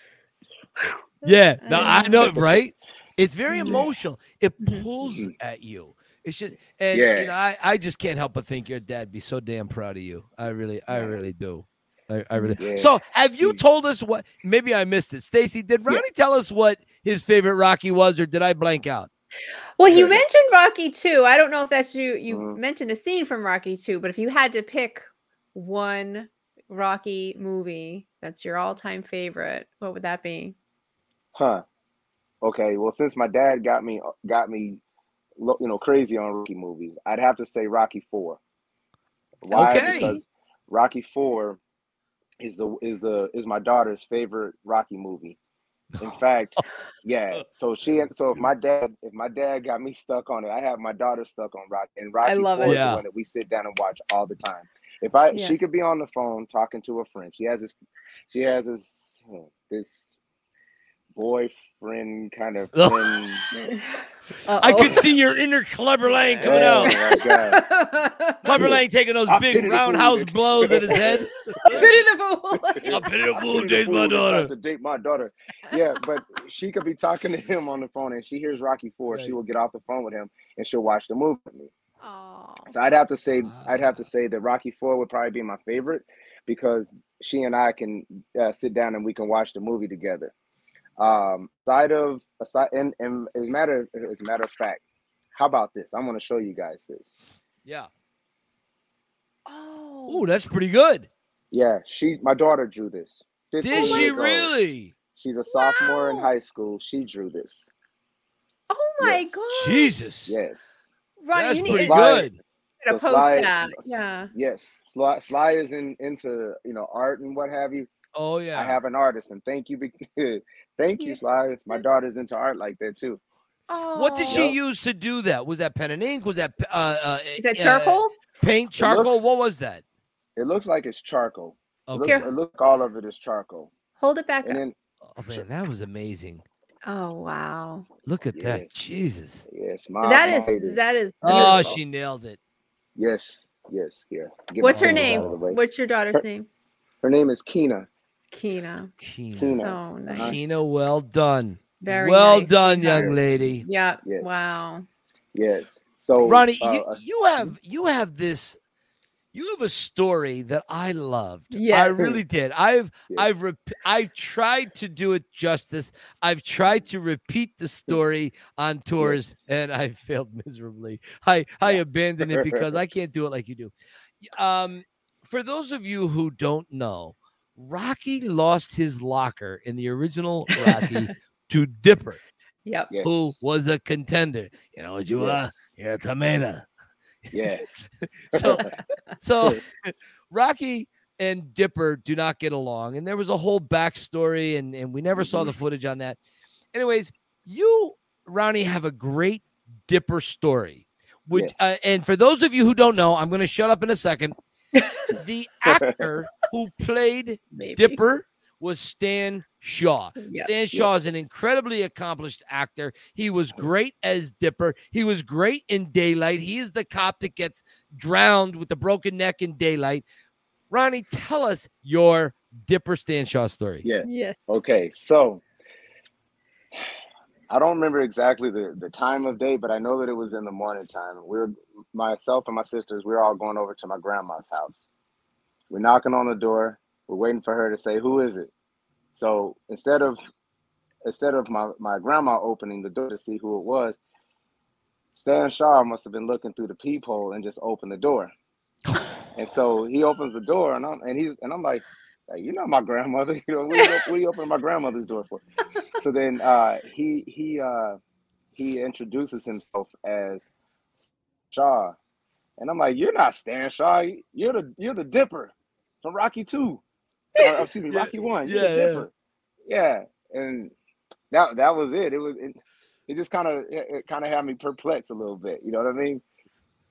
Yeah, no, I know, right? It's very emotional. It Mhm. pulls Mhm. at you. It's just, and you Yeah. know, I, I just can't help but think your dad be so damn proud of you. I really, I really do. I, I really. Yeah. So, have you told us what? Maybe I missed it. Stacy, did Yeah. Ronnie tell us what his favorite Rocky was, or did I blank out? Well, you mentioned Rocky 2. I don't know if that's you you Mhm. mentioned a scene from Rocky 2, but if you had to pick one Rocky movie that's your all-time favorite, what would that be? Huh. Okay. Well, since my dad got me got me, lo- you know, crazy on Rocky movies, I'd have to say Rocky Four. Why? Okay. Because Rocky Four is the is the is my daughter's favorite Rocky movie. In fact, yeah. <laughs> So she and so if my dad if my dad got me stuck on it, I have my daughter stuck on Rocky. And Rocky love Four it. is Yeah. one that we sit down and watch all the time. If I Yeah. she could be on the phone talking to a friend, she has this she has this this boyfriend kind of <laughs> friend. I could see your inner Clubber Lang coming Oh out. my God. <laughs> Clubber Lang taking those I big pity the fool roundhouse blows at his head. <laughs> Pity the fool. <laughs> I pity the I fool pity the dates my fool that daughter. tries To date my daughter. Yeah, but she could be talking to him on the phone and she hears Rocky Four. Right. She will get off the phone with him and she'll watch the movie with me. Aw. So I'd have to say I'd have to say that Rocky Four would probably be my favorite because she and I can uh, sit down and we can watch the movie together. Um, aside of aside and, and as a matter as a matter of fact, how about this? I'm gonna show you guys this. Yeah. Oh. Oh, that's pretty good. Yeah, she my daughter drew this. 15 Did she years old. really? She's a sophomore in high school. She drew this. Oh my Yes. god. Jesus. Yes. Right. That's you pretty need to Sly- good. post Sly- that. Yeah. Yes. Sly, Sly is in into you know art and what have you. Oh yeah. I have an artist, and thank you, be- <laughs> thank you, Yeah. Sly. My daughter's into art like that too. Oh. What did she Yep. use to do that? Was that pen and ink? Was that uh, uh Is that uh, charcoal? paint, charcoal? looks- what was that? It looks like it's charcoal. It Okay. looks, it look all of it is charcoal, Hold it back and up. then Oh man, that was amazing. Oh wow. Look at that. Jesus. yes, my that my is lady. that is Oh, beautiful. she nailed it. yes, yes, yeah. Get What's her name? out of the way. What's your daughter's name? Her name is Keena. Keena. Keena. Keena. So nice. Uh-huh. Well done. Very well nice, done, young lady. Yeah. Yes. Wow. Yes. So Ronnie, uh, you, uh, you have you have this you have a story that I loved. Yeah, I really did. I've I've rep- I've tried to do it justice. I've tried to repeat the story on tours Yes. and I failed <laughs> miserably. I I abandoned it because I can't do it like you do. Um for those of you who don't know, Rocky lost his locker in the original Rocky <laughs> to Dipper, Yep. yes. who was a contender. You know what you are? Yes. You're a tomato. Yeah. <laughs> So <laughs> so Rocky and Dipper do not get along, and there was a whole backstory, and, and we never saw Mm-hmm. the footage on that. Anyways, you, Ronnie, have a great Dipper story. Would uh, and for those of you who don't know, I'm going to shut up in a second. The <laughs> actor who played Maybe. Dipper was Stan Shaw. Yep. Stan Shaw is an incredibly accomplished actor. He was great as Dipper. He was great in Daylight. He is the cop that gets drowned with the broken neck in Daylight. Ronnie, tell us your Dipper Stan Shaw story. yeah. Yes. Okay. So I don't remember exactly the, the time of day, but I know that it was in the morning time. We were myself and my sisters, we are all going over to my grandma's house. We're knocking on the door. We're waiting for her to say, who is it? So instead of instead of my, my grandma opening the door to see who it was, Stan Shaw must have been looking through the peephole and just opened the door. <laughs> And so he opens the door and I'm and he's and I'm like, "Hey, you're not my grandmother. <laughs> You know, what are you, what are you opening my grandmother's door for? So then uh he he uh he introduces himself as Shaw. And I'm like, you're not Stan Shaw. You're the you're the Dipper from Rocky Two. Or, excuse me, <laughs> Yeah, Rocky One. You're yeah, the yeah. Dipper. Yeah. And that that was it. It was it, it just kind of it, it kind of had me perplexed a little bit. You know what I mean?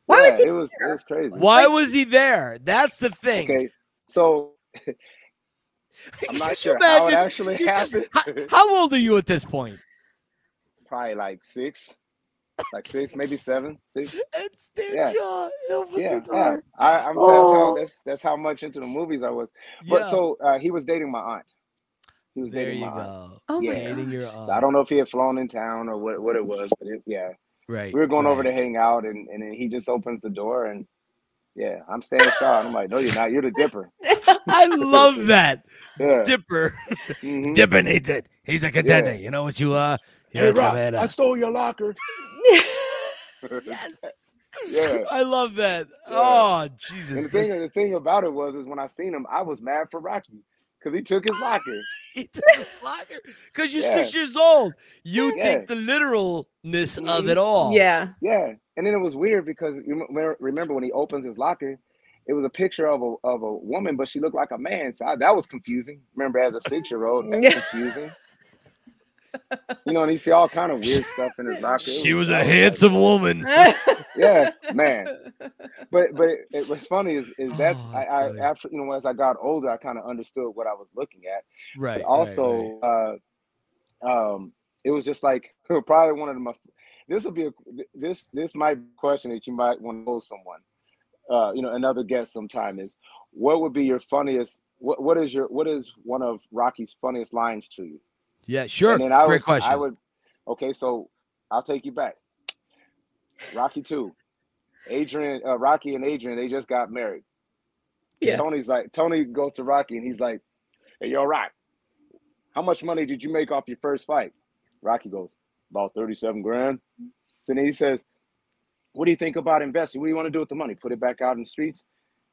Why yeah, was he it was it was crazy. Why was he there? That's the thing. Okay, so <laughs> <laughs> I'm not sure you how it actually You just- happened. how, how old are you at this point? Probably like six, like six, maybe seven, six. It's Stan Yeah. Shaw. Yeah, yeah. I, I'm that's how that's that's how much into the movies I was. But Yeah. so uh, he was dating my aunt. He was there dating you my aunt. go. Oh Yeah. Dating your gosh. So I don't know if he had flown in town or what what it was, but it, yeah, Right. we were going over to hang out, and and then he just opens the door and. Yeah, I'm Stan Shaw. And I'm like, no, you're not. You're the Dipper. <laughs> I love that. <laughs> Yeah. Dipper. mhm. Dipper needs it. He's a contender. Yeah. You know what you are? Hey, You're a Rock. I stole your locker. <laughs> Yes. Yeah. I love that. Yeah. Oh, Jesus. And the thing, the thing about it was, is when I seen him, I was mad for Rocky because he took his locker. <laughs> He took his locker because you're Yeah. six years old. You Yeah. think the literalness of Mhm. it all. Yeah. Yeah, and then it was weird because you remember when he opens his locker, it was a picture of a of a woman, but she looked like a man. So I, that was confusing. Remember, as a six year old, that's <laughs> Yeah. confusing. You know, and he see all kind of weird stuff in his locker. She was a I like, handsome woman. <laughs> yeah, man. But but it, it, what's funny is is that's Oh, I. I after you know as I got older, I kind of understood what I was looking at. Right. but also uh um it was just like <laughs> probably one of the my this will be a this this might be a question that you might want to pose someone uh you know another guest sometime is what would be your funniest what what is your what is one of rocky's funniest lines to you yeah, sure. and then i Great would question. i would okay so i'll take you back rocky 2 adrian uh, rocky and adrian they just got married Yeah. tony's like tony goes to rocky and he's like hey yo rock how much money did you make off your first fight rocky goes about 37 grand so then he says what do you think about investing? What do you want to do with the money? Put it back out in the streets?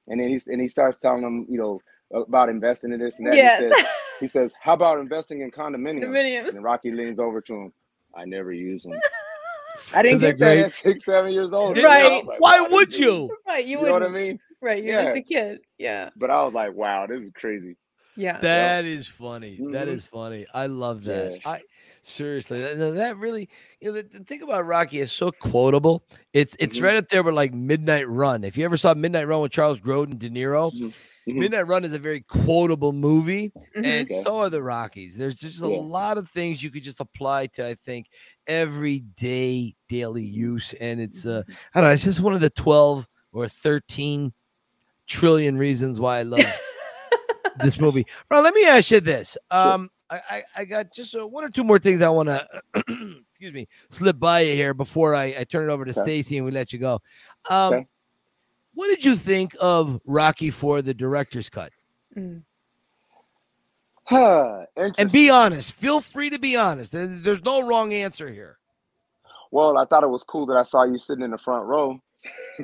And then he's and he starts telling them, you know, about investing in this and that. Yes. He, says, <laughs> he says, How about investing in condominiums? Condominiums. And Rocky leans over to him. I never use them. <laughs> I didn't get that great? at six, seven years old. Right. Like, Why wow, would you? Right. You, You know what I wouldn't. mean? Right. You're just a kid. Yeah. But I was like, wow, this is crazy. Yeah. That is funny. That Mhm. is funny. I love that. Yeah. I seriously that, that- that really you know the, the thing about Rocky is so quotable. It's it's Mhm. right up there with like Midnight Run. If you ever saw Midnight Run with Charles Grodin, De Niro, Mhm. Midnight Run is a very quotable movie, Mhm. and Okay. so are the Rockies. There's just a Yeah. lot of things you could just apply to, I think, everyday daily use, and it's uh, I don't know, it's just one of the twelve or thirteen trillion reasons why I love this movie. Ron, let me ask you this. Um, I, I, I got just uh, one or two more things I want <clears throat> to, excuse me, slip by you here before I, I turn it over to Okay. Stacy and we let you go. Um, Okay. What did you think of Rocky Four the director's cut? Mm. Huh, And be honest. Feel free to be honest. There's no wrong answer here. well, I thought it was cool that I saw you sitting in the front row.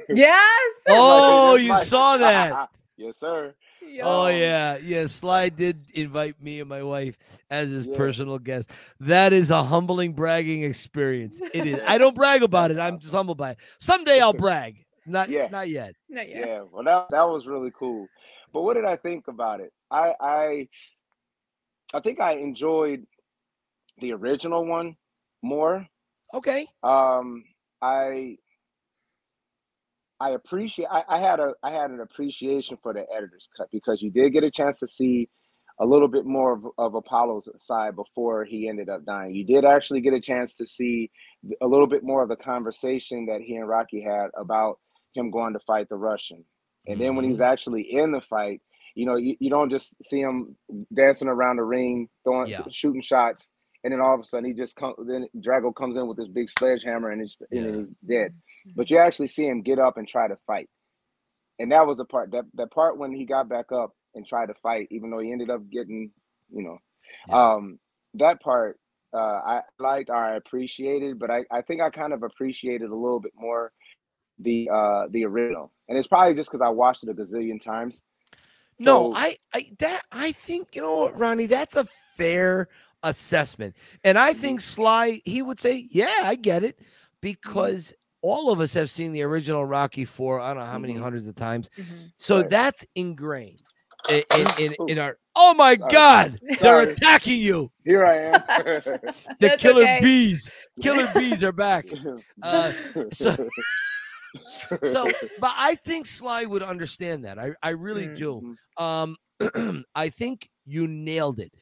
Yes. <laughs> Oh, Like, you like- saw that. <laughs> yes, sir. Oh Um, yeah, yeah. Sly did invite me and my wife as his Yeah. personal guest. That is a humbling bragging experience. It is. I don't <laughs> brag about it. I'm just humbled by it. Someday I'll brag. Not Yeah. not yet. Not yet. Yeah. well, that that was really cool. But what did I think about it? I I I think I enjoyed the original one more. Okay. Um, I I appreciate. I, I had a I had an appreciation for the editor's cut because you did get a chance to see a little bit more of, of Apollo's side before he ended up dying. You did actually get a chance to see a little bit more of the conversation that he and Rocky had about him going to fight the Russian. And then when he's mm-hmm. actually in the fight, you know, you, you don't just see him dancing around the ring, throwing, Yeah. shooting shots, and then all of a sudden he just comes. Then Drago comes in with this big sledgehammer and, it's, and he's dead. But you actually see him get up and try to fight, and that was the part that that part when he got back up and tried to fight, even though he ended up getting, you know, Yeah. um, that part uh, I liked or I appreciated, but I, I think I kind of appreciated a little bit more the uh the original, and it's probably just because I watched it a gazillion times. No, I, I that I think you know what, Ronnie. That's a fair assessment, and I Mm-hmm. think Sly he would say, "Yeah, I get it," because all of us have seen the original Rocky Four. I don't know how many Mhm. hundreds of times. Mhm. So Right. that's ingrained in in, in, in our. Oh my Sorry. God! They're attacking you. Here I am. <laughs> The That's killer okay. bees. Killer <laughs> bees are back. Uh, so- <laughs> So, but I think Sly would understand that. I, I really Mm. do. Um, <clears throat> I think you nailed it.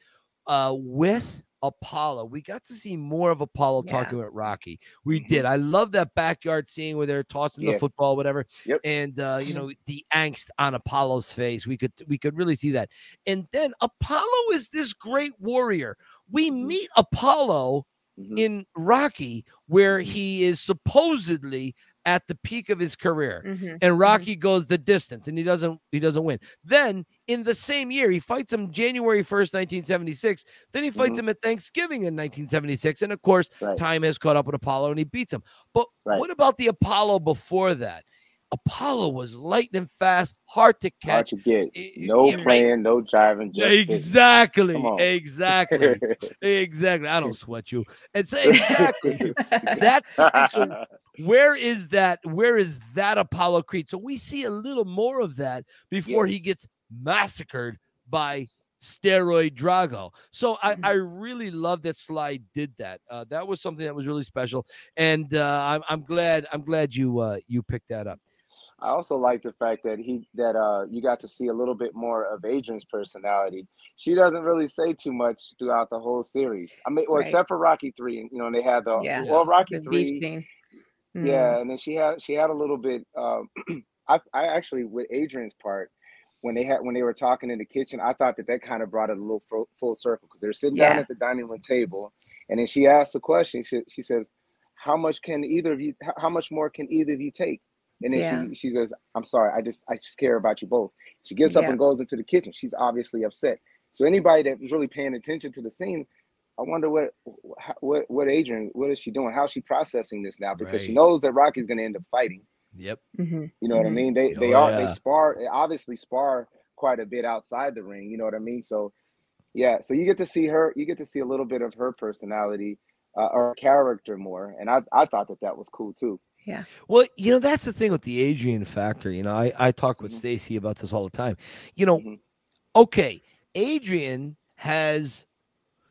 Uh, with Apollo, we got to see more of Apollo Yeah. talking with Rocky. We Mhm. did. I love that backyard scene where they're tossing the football, whatever. Yep. And uh, you know, the angst on Apollo's face. We could we could really see that. And then Apollo is this great warrior. We Mhm. meet Apollo Mhm. in Rocky, where he is supposedly at the peak of his career Mhm. and Rocky goes the distance and he doesn't he doesn't win. Then in the same year he fights him January 1st, 1976. Then he fights Mhm. him at Thanksgiving in 1976 and of course Right. time has caught up with Apollo and he beats him. But Right. what about the Apollo before that? Apollo was lightning fast, hard to Hard catch. to get. No right. playing, no driving. Just. Exactly. Exactly. <laughs> exactly. I don't sweat you. And <laughs> so exactly. That's the. So <laughs> where is that where is that apollo creed so we see a little more of that before he gets massacred by steroid drago so I, Mhm. I really love that sly did that uh, that was something that was really special and uh, I'm, I'm glad i'm glad you uh, you picked that up I also like the fact that he that uh you got to see a little bit more of Adrian's personality. She doesn't really say too much throughout the whole series. I mean, well, Right. except for Rocky three, and you know, and they had the Yeah. well Rocky The three, scene. Mm. yeah, and then she had she had a little bit. Um, <clears throat> I I actually with Adrian's part when they had when they were talking in the kitchen, I thought that that kind of brought it a little full, full circle because they're sitting down at the dining room table, and then she asked a question. She she says, "How much can either of you? How much more can either of you take?" And then Yeah. she she says, "I'm sorry, I just I just care about you both." She gets up Yeah. and goes into the kitchen. She's obviously upset. So anybody that was really paying attention to the scene, I wonder what what what Adrian what is she doing? How's she processing this now? Because she knows that Rocky's going to end up fighting. Yep. Mhm. You know what I Mhm. mean? They they Oh, are yeah. they spar they obviously spar quite a bit outside the ring. You know what I mean? So yeah, so you get to see her. You get to see a little bit of her personality uh, or character more, and I I thought that that was cool too. Well, you know, that's the thing with the Adrian factor. You know, I, I talk with Mhm. Stacy about this all the time. You know, Mhm. okay, Adrian has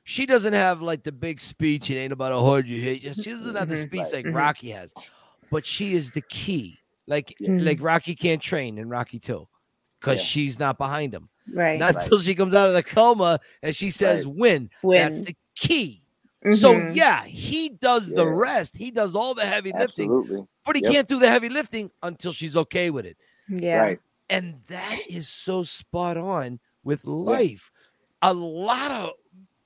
she doesn't have like the big speech, it ain't about a horde you hit. She doesn't have the Mhm. speech like. Rocky has, but she is the key. Like Yes. like Rocky can't train in Rocky 2 because Yeah. she's not behind him. Right. Not Right. until she comes out of the coma and she says win. Win. That's the key. So Mhm. yeah, he does the rest. He does all the heavy lifting, Absolutely. but he Yep. can't do the heavy lifting until she's okay with it. yeah. Right. And that is so spot on with life. A lot of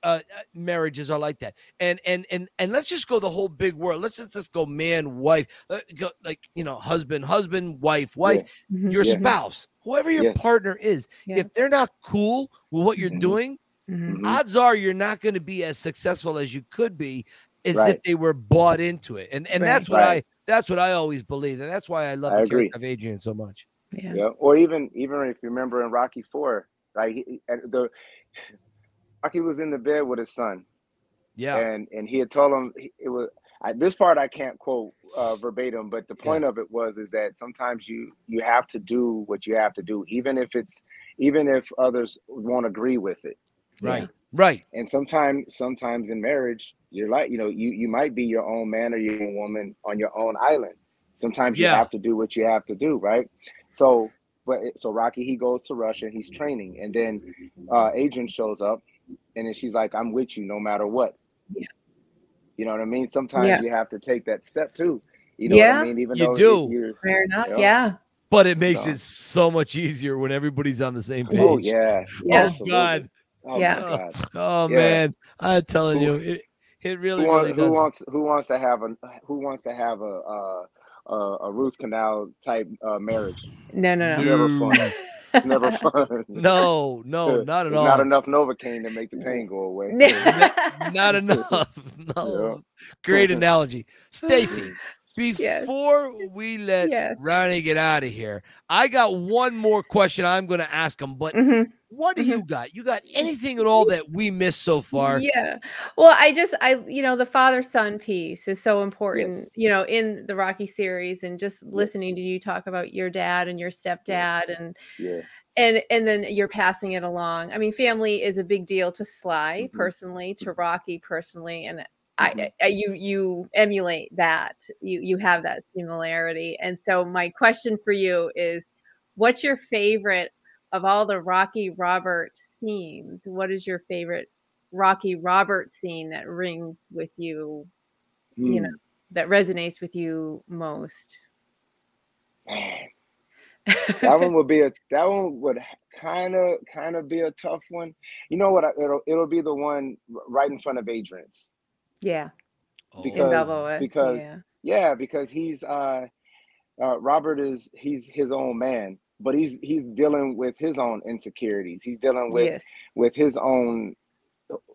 uh, uh, marriages are like that. And and and and let's just go the whole big world. Let's just, just go man, wife, uh, go, like you know, husband, husband, wife, wife, Mhm. your Yeah. spouse, whoever your Yes. partner is. Yeah. If they're not cool with what you're Mhm. doing, Mhm. Mhm. odds are you're not going to be as successful as you could be as if they were bought into it. And and that's what Right. I that's what I always believe. And that's why I love I the agree. character of Adrian so much. Yeah. Yeah, or even even if you remember in Rocky Four, right? He, the <sighs> Rocky was in the bed with his son, Yeah. and and he had told him it was I, this part I can't quote uh, verbatim, but the point of it was is that sometimes you you have to do what you have to do, even if it's even if others won't agree with it. Right. Right. And sometimes sometimes in marriage, you're like you know you you might be your own man or your own woman on your own island. Sometimes you have to do what you have to do, right? So, but so Rocky he goes to Russia, and he's training, and then uh, Adrian shows up, and then she's like, "I'm with you no matter what." Yeah. You know what I mean? Sometimes Yeah. you have to take that step too. You know what I mean? Even You though do. You're, Fair enough. Yeah. Yeah. But it makes So- it so much easier when everybody's on the same page. oh yeah. Yeah. Oh absolutely. God. Oh Yeah. my God. <laughs> Oh Yeah. man. I'm telling Who- you, it, it really, who, wants, really who does. wants who wants to have a who wants to have a a, a, a root canal type uh, marriage? No, no, no. It's never fun. It's never <laughs> fun. No, no, <laughs> not at all. Not enough Novocaine to make the pain go away. Not enough. No. Great analogy. Stacy, Yes. before we let Yes. Ronnie get out of here, I got one more question I'm going to ask him. But Mhm. What do Mhm. you got? You got anything at all that we missed so far? Yeah. Well, I just I you know the father son piece is so important, Yes. you know, in the Rocky series and just listening to you talk about your dad and your stepdad and Yeah. and and then you're passing it along. I mean, family is a big deal to Sly Mhm. personally, to Rocky personally, and. I, I you you emulate that. You you have that similarity. And so my question for you is what's your favorite of all the Rocky Robert scenes? What is your favorite Rocky Robert scene that rings with you, you Hmm. know, that resonates with you most? Man, that one <laughs> would be a that one would kind of kind of be a tough one. You know what? I- It'll it'll be the one right in front of Adrian's. yeah. Oh, Because- Balboa. because yeah. Yeah, because he's uh, uh Robert is he's his own man, but he's he's dealing with his own insecurities. He's dealing with yes. with his own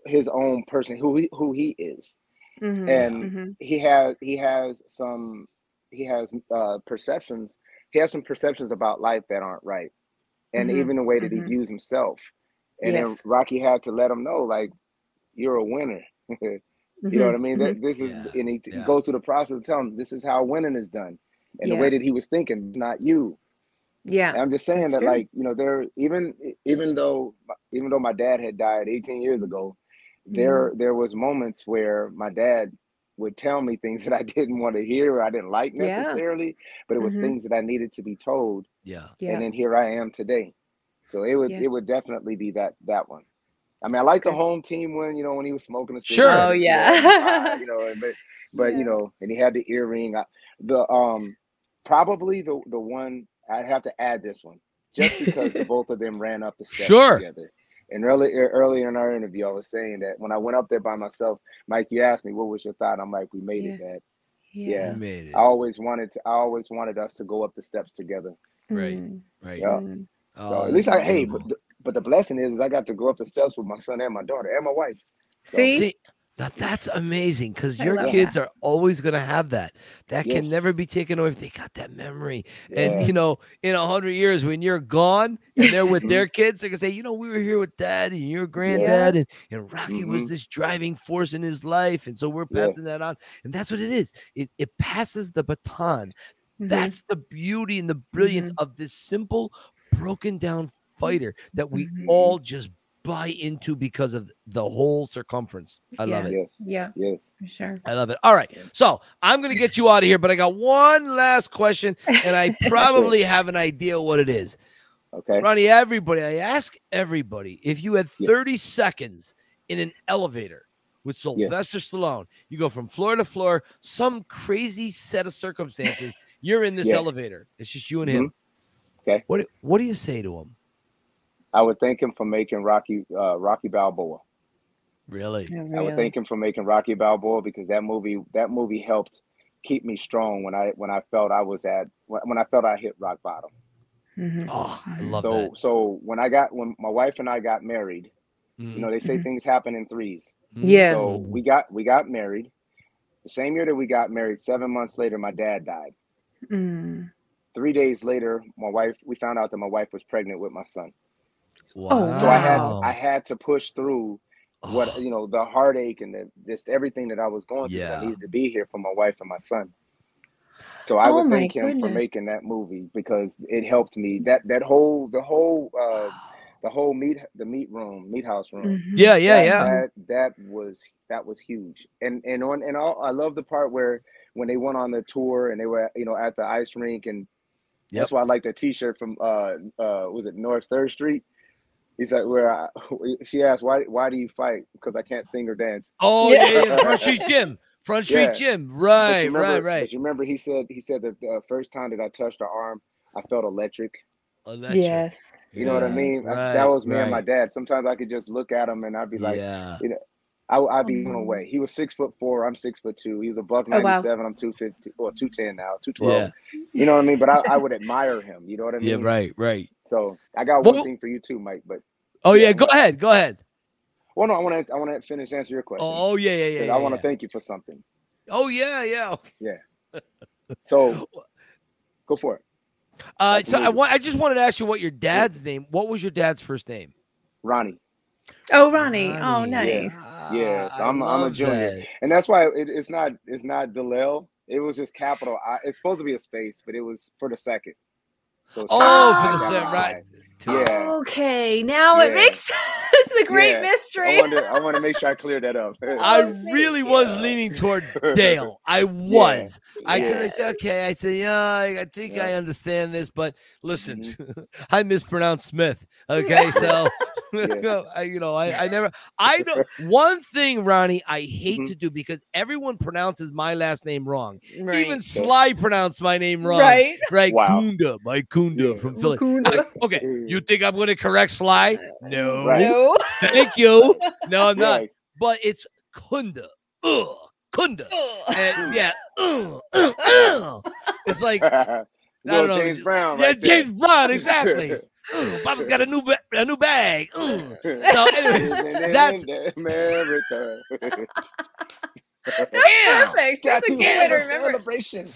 his own person who he who he is. Mhm, and mhm. He has he has some he has uh perceptions. He has some perceptions about life that aren't right. And Mhm, even the way that he views himself. And then Rocky had to let him know like you're a winner. <laughs> You know what I mean? That this is, Yeah, and he, he yeah. goes through the process of telling him this is how winning is done, and the way that he was thinking, not you. Yeah. And I'm just saying that, true. like you know, there even even though even though my dad had died 18 years ago, there Mm-hmm. there was moments where my dad would tell me things <laughs> that I didn't want to hear or I didn't like Yeah. necessarily, but it was Mhm. things that I needed to be told, yeah. Yeah. and then here I am today. So it would Yeah. it would definitely be that that one. I mean, I like the home team when you know when he was smoking a Sure. cigarette, Oh, you know, yeah. <laughs> you know, and, but but Yeah. you know, and he had the earring. I, the um, probably the the one I'd have to add this one just because the <laughs> both of them ran up the steps Sure. together. And early earlier in our interview, I was saying that when I went up there by myself, Mike, you asked me what was your thought. I'm like, we made it, Dad. Yeah. You made it. I always wanted to. I always wanted us to go up the steps together. Right. Mm, Right. Yeah. mm. So Oh, at least I that's hey, but the, but the blessing is, is I got to go up the steps with my son and my daughter and my wife. So- See? Now that's amazing because your kids are always going to have that. That can never be taken away if they got that memory. And you know, in a hundred years, when you're gone and they're with their <laughs> kids, they're gonna say, you know, we were here with dad and your granddad, and, and Rocky was Mhm. this driving force in his life, and so we're Yeah. passing that on. And that's what it is. It it passes the baton. Mhm. That's the beauty and the brilliance Mm-hmm. of this simple, broken down fighter that we Mhm. all just buy into because of the whole circumference. I love it. Yes, yeah, yes. for sure. I love it. All right. So I'm going to get you out of here, but I got one last question, and I <laughs> probably have an idea what it is. Okay. Ronnie, everybody, I ask everybody if you had Yes. 30 seconds in an elevator with Sylvester Stallone, you go from floor to floor, some crazy set of circumstances, you're in this Yeah. elevator. It's just you and him. Mm-hmm. Okay. What, what do you say to him? I would thank him for making Rocky uh, Rocky Balboa. Really? I would thank him for making Rocky Balboa because that movie that movie helped keep me strong when I when I felt I was at when when I felt I hit rock bottom. Mhm. Oh, I love so that. so when I got when my wife and I got married, you know they say Mhm. things happen in threes. Mhm. Yeah. So we got we got married. The same year that we got married, seven months later, my dad died. Mm. Three days later, my wife we found out that my wife was pregnant with my son. Wow. So I had Wow. I had to push through what Oh, you know the heartache and the, just everything that I was going through. Yeah. I needed to be here for my wife and my son. So I Oh would thank him for making that movie because it helped me. That that whole the whole uh the whole meat the meat room meat house room. Mhm. yeah, yeah, that, yeah. That that was that was huge. And and on and all, I love the part where when they went on the tour and they were you know at the ice rink and Yep. that's why I like that T-shirt from uh uh was it North Third Street. He said where she asked why why do you fight because I can't sing or dance. Oh, Yeah. yeah, yeah. <laughs> Front Street Gym. Front Street Yeah. Gym. Right, you right, right. But you remember he said he said that the first time that I touched her arm, I felt electric. Electric. Yes. You know what I mean? That's- Right, that was me and my dad. Sometimes I could just look at him and I'd be like, yeah. I, I'd be blown Oh. Mm. away. He was six foot four. I'm six foot two. He's a buck Oh, wow. 97. I'm 250 or 210 now, 212. Yeah. You know what I mean? But I, I would <laughs> admire him. You know what I mean? Yeah, right, right. So I got Well- one thing for you too, Mike. But Oh yeah, Yeah, go ahead, go ahead. well, no, I want to I want to finish answer your question. Oh yeah, yeah, yeah. 'Cause yeah, I want to yeah. thank you for something. Oh yeah, yeah. okay. <laughs> So go for it, Uh, so I want. I just wanted to ask you what your dad's name. What was your dad's first name? Ronnie. Oh, Ronnie. Oh, nice. Yes, Ah, I I'm- I'm a junior. that. And that's why it, it's not it's not Dalel. It was just capital I. It's supposed to be a space, but it was for the second. So Oh, for the second, right. I. Yeah. Okay, now it makes <laughs> sense. the great Yeah. mystery. I wanted I want to make sure I cleared that up. <laughs> I Oh, thank really was leaning toward <laughs> Dale. I was. I Yeah. could I say, okay, I said, yeah, I, I think I understand this, but listen, mm-hmm. I mispronounced Smith. Okay, so <laughs> Yeah. I, you know, I, I never <laughs> I know <laughs> one thing, Ronnie, I hate Mhm. to do because everyone pronounces my last name wrong. Right. Even Sly pronounced my name wrong. Right. Right. Wow. Kunda, Mike Kunda Yeah. from Philly. Kunda. Like, okay, you think I'm gonna correct Sly? No. Right. No. Thank you. No, I'm not. Right. But it's Kunda. Ugh. Kunda. Ugh. And yeah. ugh, ugh, ugh. It's like Little don't know, James Brown. yeah, right there. James Brown, exactly. Ugh, Papa's <laughs> got a new ba- a new bag. <laughs> Ugh. So, anyways, that's- America. <laughs> That's Damn. perfect. That's a good way to remember. celebration.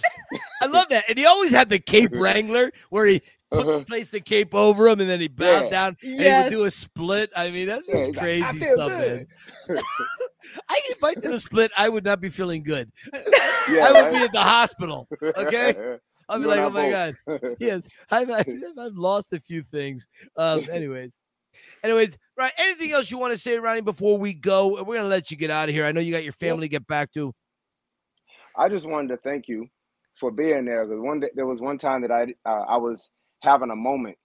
I love that. And he always had the cape wrangler where he put, Uh-huh. placed the cape over him and then he bowed Yeah. down and he would do a split. I mean, that's Yeah, just he's like, crazy "I stuff, good." man. I if I did a split, I would not be feeling good. Yeah, I would right? be at the hospital. Okay. Be You like, oh my I god. Yes, I've, <laughs> I've I've lost a few things. Um, anyways, anyways, right. Anything else you want to say, Ronnie, before we go? We're gonna let you get out of here. I know you got your family to get back to. I just wanted to thank you for being there. Because one day, there was one time that I uh, I was having a moment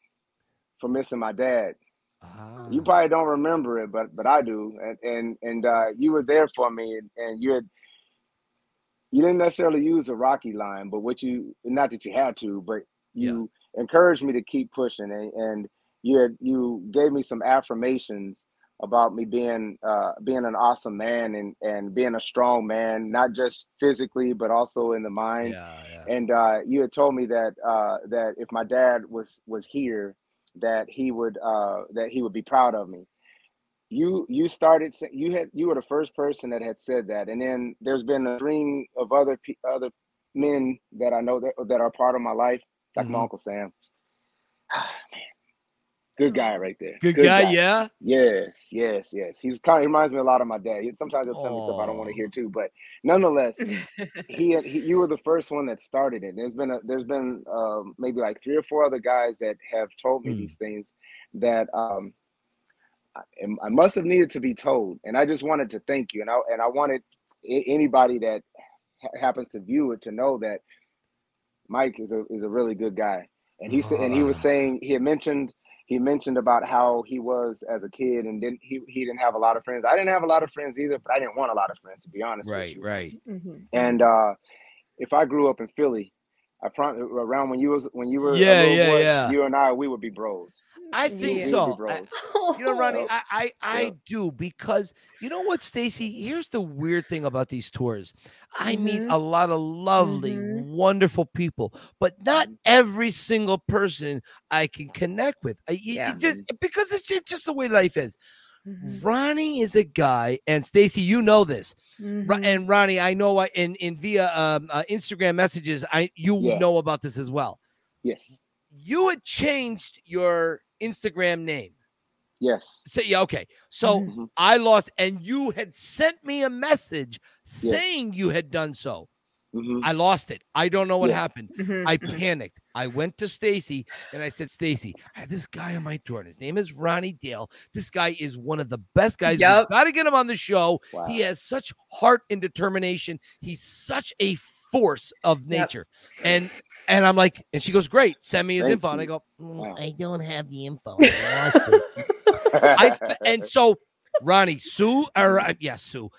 for missing my dad. Ah. You probably don't remember it, but but I do. And and and uh, you were there for me, and, and you had you didn't necessarily use a Rocky line, but what you not that you had to, but Yeah. you encouraged me to keep pushing, and, and you had you gave me some affirmations about me being uh, being an awesome man and and being a strong man, not just physically but also in the mind yeah, yeah. and uh, you had told me that uh, that if my dad was was here, that he would uh, that he would be proud of me. You you started you had you were the first person that had said that. And then there's been a string of other pe- other men that i know that, that are part of my life like my Mhm. uncle sam. <sighs> Man. Good guy right there. Good, guy, yeah. yes yes yes. He's kind of he reminds me a lot of my dad. He, sometimes he'll tell me stuff i don't want to hear too but nonetheless <laughs> he, he you were the first one that started it. There's been a there's been um, maybe like three or four other guys that have told me Mm. these things that um I, I must have needed to be told and i just wanted to thank you and i and i wanted anybody that ha- happens to view it to know that mike is a is a really good guy and he said and he was Ah. saying he had mentioned he mentioned about how he was as a kid and didn't he, he didn't have a lot of friends i didn't have a lot of friends either but i didn't want a lot of friends to be honest with Right, you right. Mhm. and uh, if I grew up in Philly, I probably around when you was when you were a Yeah, little yeah, boy, yeah. you and I we would be bros. I think We would be so. I- <laughs> you know, Ronnie, Yep. I I, I Yep. do because you know what, Stacy. Here's the weird thing about these tours. I meet Mhm. a lot of lovely, Mhm. wonderful people, but not every single person I can connect with. I, you- you Yeah. just because it's just, just the way life is. Mhm. Ronnie is a guy, and Stacy, you know this. Mhm. And Ronnie, I know I, in in via um, uh, Instagram messages, I you Yeah. know about this as well. Yes, You had changed your Instagram name. yes. So yeah, okay. So Mhm. Mhm. I lost, and you had sent me a message Yeah. saying you had done so. Mhm, I lost it. I don't know what Yeah. happened. Mhm. I panicked. I went to Stacy and I said, Stacy, I have this guy on my tour, and his name is Ronnie Dale. This guy is one of the best guys. Yup. We've got to get him on the show. Wow. He has such heart and determination. He's such a force of Yep. nature. And and I'm like, and she goes, Great, send me his Thank info. And I go, "Mm, Wow. I don't have the info. I lost it. <laughs> I and so Ronnie, Sue, or uh, yes, Sue,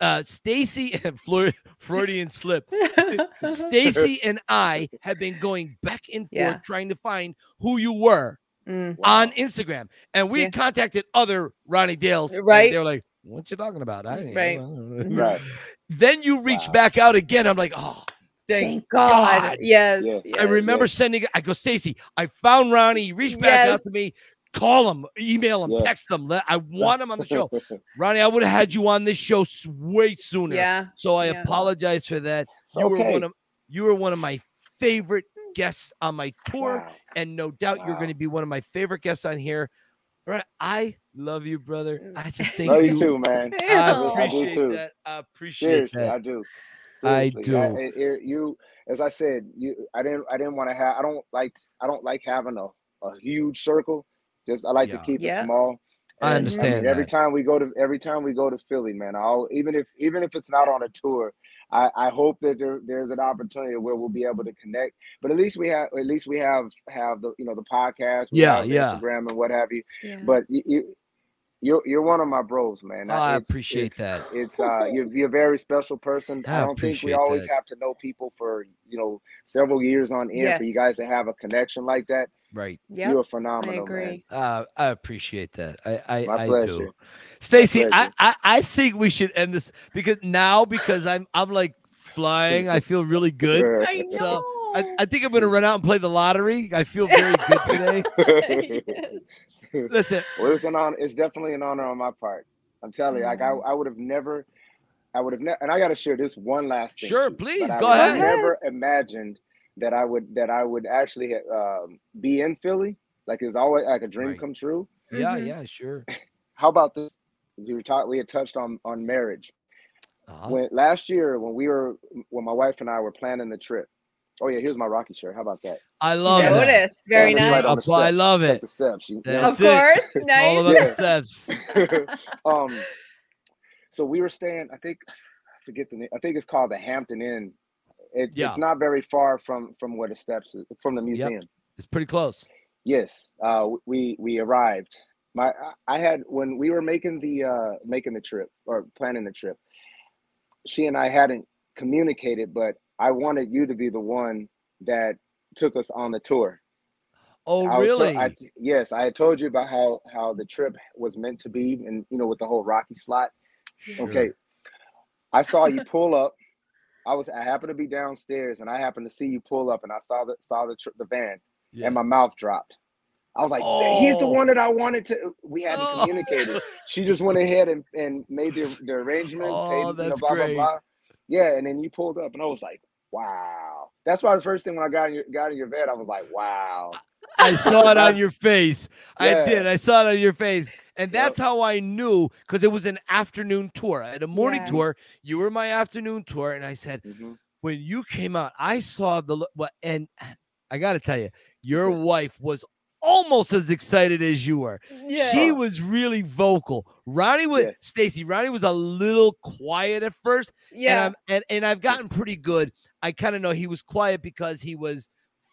uh, Stacy <laughs> and Fleur, Freudian slip. <laughs> Stacy <laughs> and I have been going back and forth Yeah. trying to find who you were Mm. on Instagram, and we Yeah. contacted other Ronnie Dales. Right. they were like, "What you talking about?" I didn't Right. Mhm. right. Then you reach Wow. back out again. I'm like, "Oh, thank, Thank God. God. Yes. Yes. I remember yes. sending. I go, Stacy. I found Ronnie. He reached back Yes. out to me. Call them, email them, Yeah. text them. Let, I <laughs> want them on the show. Ronnie, I would have had you on this show way sooner. Yeah. So I Yeah. apologize for that. It's You were one of you were one of my favorite guests on my tour, Wow. and no doubt you're going to be one of my favorite guests on here. All right, I love you, brother. I just think Love you. you too, man. <laughs> I Yeah. I do appreciate too. that. I appreciate Seriously, that. I do. I Seriously, do. it- it- er, you, as I said, you. I didn't. I didn't want to have. I don't like. I don't like having a, a huge circle. Just I like Yeah. to keep Yeah. it small. I And, understand mean, every time we go to every time we go to Philly, man. I'll even if even if it's not on a tour, I, I hope that there, there's an opportunity where we'll be able to connect. But at least we have at least we have have the you know the podcast, Yeah, yeah. Instagram and what have you. Yeah. But you, you you're you're one of my bros, man. Oh, I appreciate it's- that. It's uh, you're, you're a very special person. I I don't think we always that. have to know people for you know several years on end for you guys to have a connection like that. Right. Yep. You're phenomenal. I agree. man. Uh, I appreciate that. I I, My I pleasure. do. Stacy, I. I I think we should end this because now because I'm I'm like flying. I <laughs> feel really good. I know. So, I, I think I'm gonna run out and play the lottery. I feel very good today. Yes. <laughs> <laughs> Listen, well, it's an honor. It's definitely an honor on my part. I'm telling you, like I, Mhm. I would have never, I would have never, and I got to share this one last thing. Sure, too, please, but I go would have ahead. Never imagined that I would that I would actually um, be in Philly. Like it was always like a dream Right. come true. yeah, Mhm. yeah, sure. <laughs> How about this? We were talking. We had touched on on marriage. Uh-huh. When last year, when we were, when my wife and I were planning the trip. Oh yeah, here's my Rocky shirt. How about that? I love that. Notice. Very Yeah, that's right nice. on the I steps. love Like it. the steps. You, That's Of it. course. Nice. All about the steps. <laughs> um, so we were staying. I think I forget the name. I think it's called the Hampton Inn. It, Yeah. It's not very far from from where the steps is, from the museum. It's pretty close. Yes, uh, we we arrived. My I I had when we were making the uh, making the trip or planning the trip. She and I hadn't communicated, but I wanted you to be the one that took us on the tour. Oh, I was to- really? I, yes, I had told you about how how the trip was meant to be, and you know, with the whole Rocky slot. Sure. Okay, I saw you <laughs> pull up. I was I happened to be downstairs, and I happened to see you pull up, and I saw the saw the tr- the van, Yeah. and my mouth dropped. I was like, he's the Oh. one that I oh. wanted to. We hadn't Oh. communicated. She just went ahead and, and made the, the arrangement. Oh, paid, you know, that's blah, great. blah, blah. Yeah, and then you pulled up, and I was like, wow. That's why the first thing when I got in your, got in your bed, I was like, wow. <laughs> I saw it on your face. I did. I saw it on your face. And Yep. that's how I knew because it was an afternoon tour. I had a morning Yeah. tour. You were my afternoon tour. And I said, Mhm. when you came out, I saw the look. What and <sighs> I got to tell you, your wife was almost as excited as you were. Yeah. She was really vocal. Ronnie was Yes. Stacy. Ronnie was a little quiet at first, yeah. and I'm and, and I've gotten pretty good. I kind of know he was quiet because he was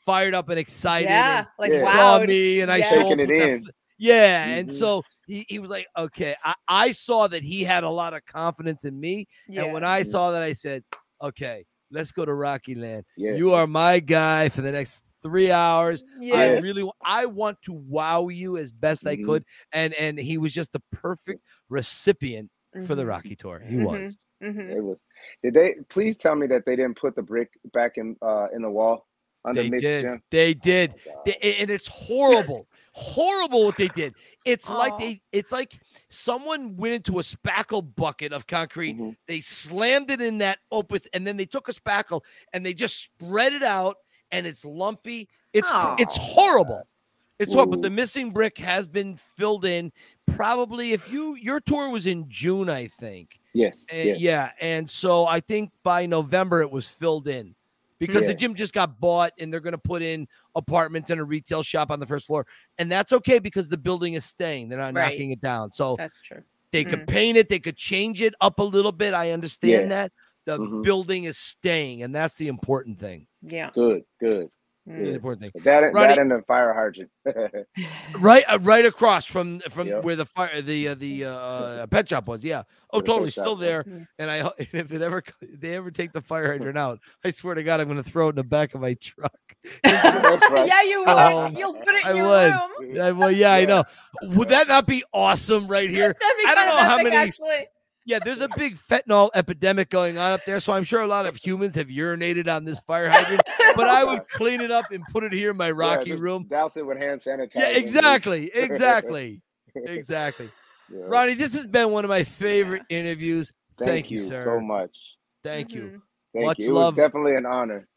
fired up and excited. yeah. and Like Yeah. saw wow. me and I Yeah. showed Taking it in. f- yeah, and Mhm. so he, he was like, okay. I, I saw that he had a lot of confidence in me, and when I saw that, I said, okay, let's go to Rocky Land. Yeah. You are my guy for the next three hours. yeah. I really I want to wow you as best I Mhm. could. And and he was just the perfect recipient for the Mhm. Rocky tour. He Mhm. was. Mhm. It was. Did they please tell me that they didn't put the brick back in uh in the wall under They Mitch did. Gym? They Oh did. my God. They- and it's horrible. horrible what they did. It's like they it's like someone went into a spackle bucket of concrete. Mhm. They slammed it in that opus and then they took a spackle and they just spread it out and it's lumpy. It's it's horrible. It's horrible. But the missing brick has been filled in. Probably if you your tour was in June, I think. Yes. And yes. Yeah, and so I think by November it was filled in because Yeah. the gym just got bought and they're going to put in apartments and a retail shop on the first floor, and that's okay because the building is staying; they're not Right. knocking it down. So That's true. they could mm-hmm. paint it, they could change it up a little bit. I understand Yeah. that the Mhm. building is staying, and that's the important thing. Yeah. Good. Good. Mm. The important thing. That Ronnie- that and the fire hydrant. <laughs> Right, uh, right across from from Yep. where the fire the uh, the uh, pet shop was. Yeah. Oh, the totally, still was. there. Yeah. And I, <laughs> if it ever, if <laughs> they ever take the fire hydrant out, I swear to God, I'm going to throw it in the back of my truck. Right. yeah, you would. Um, You'll put it in I your would. room. Yeah, well, yeah, I know. Would that not be awesome right here? That'd be I don't know how many- actually. Yeah, there's a big fentanyl epidemic going on up there, so I'm sure a lot of humans have urinated on this fire hydrant. But I would clean it up and put it here in my Yeah, Rocky just room. Douse it with hand sanitizer. Yeah, exactly, <laughs> exactly, exactly. Yeah. Ronnie, this has been one of my favorite interviews. Thank, thank you, you sir. so much. Thank you, Mhm. Thank Much you. It love. was definitely an honor.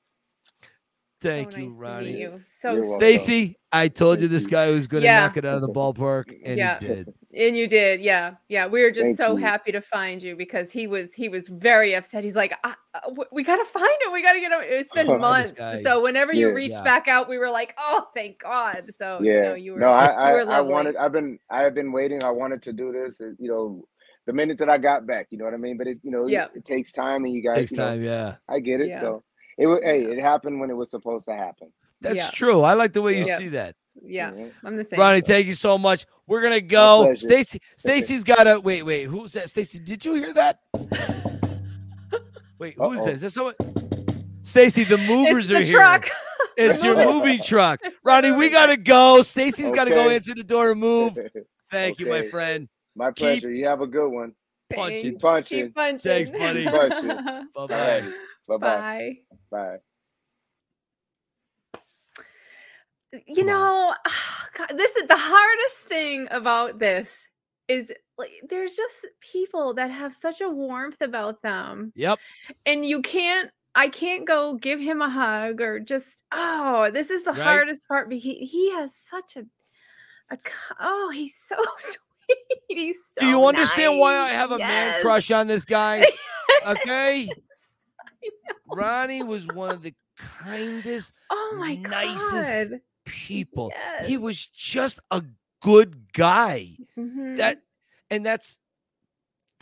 Thank so you, nice Ronnie. meet you. So You're sweet. welcome. Stacy, I told you this guy was going to Yeah. knock it out of the ballpark, and Yeah. he did. And you did, yeah, yeah. We were just Thank so you. happy to find you because he was he was very upset. He's like, "I- uh, we gotta find him. We gotta get him. It's been Oh, months. So whenever you Yeah. reached Yeah. back out, we were like, oh, thank God. So Yeah. no, you were. no, I you I, were I lovely. wanted. I've been I have been waiting. I wanted to do this. uh, You know, the minute that I got back. You know what I mean? But it you know Yeah. it, takes time, and you guys. Takes you know, time, yeah. I get it. Yeah. So it was. Hey, it happened when it was supposed to happen. That's Yeah. true. I like the way you Yeah. see that. Yeah. I'm the same. Ronnie, thank you so much. We're gonna go. Stacy, Stacy's got a wait, wait. Who's that? Stacy, did you hear that? Wait, who's Uh-oh. that? Is that someone? Stacy, the movers it's the are here. truck. It's your movie- movie truck. Ronnie, we gotta go. Stacy's gotta go answer the door and move. <laughs> Thank you, my friend. My pleasure. You have a good one. Punch Thanks. it. Keep punching. Keep punching. Thanks, buddy. Punching. <laughs> Bye All bye. Right. Bye bye. Bye. Bye. you Come on. know <sighs> God, this is the hardest thing about this is like there's just people that have such a warmth about them Yep. and you can't i can't go give him a hug or just oh this is the Right. hardest part because he, he has such a a oh he's so <laughs> sweet he's so Do you understand why I have a man crush on this guy? <laughs> Okay. I. Ronnie was one of the kindest oh my nicest god people. He was just a good guy. Mhm. That and that's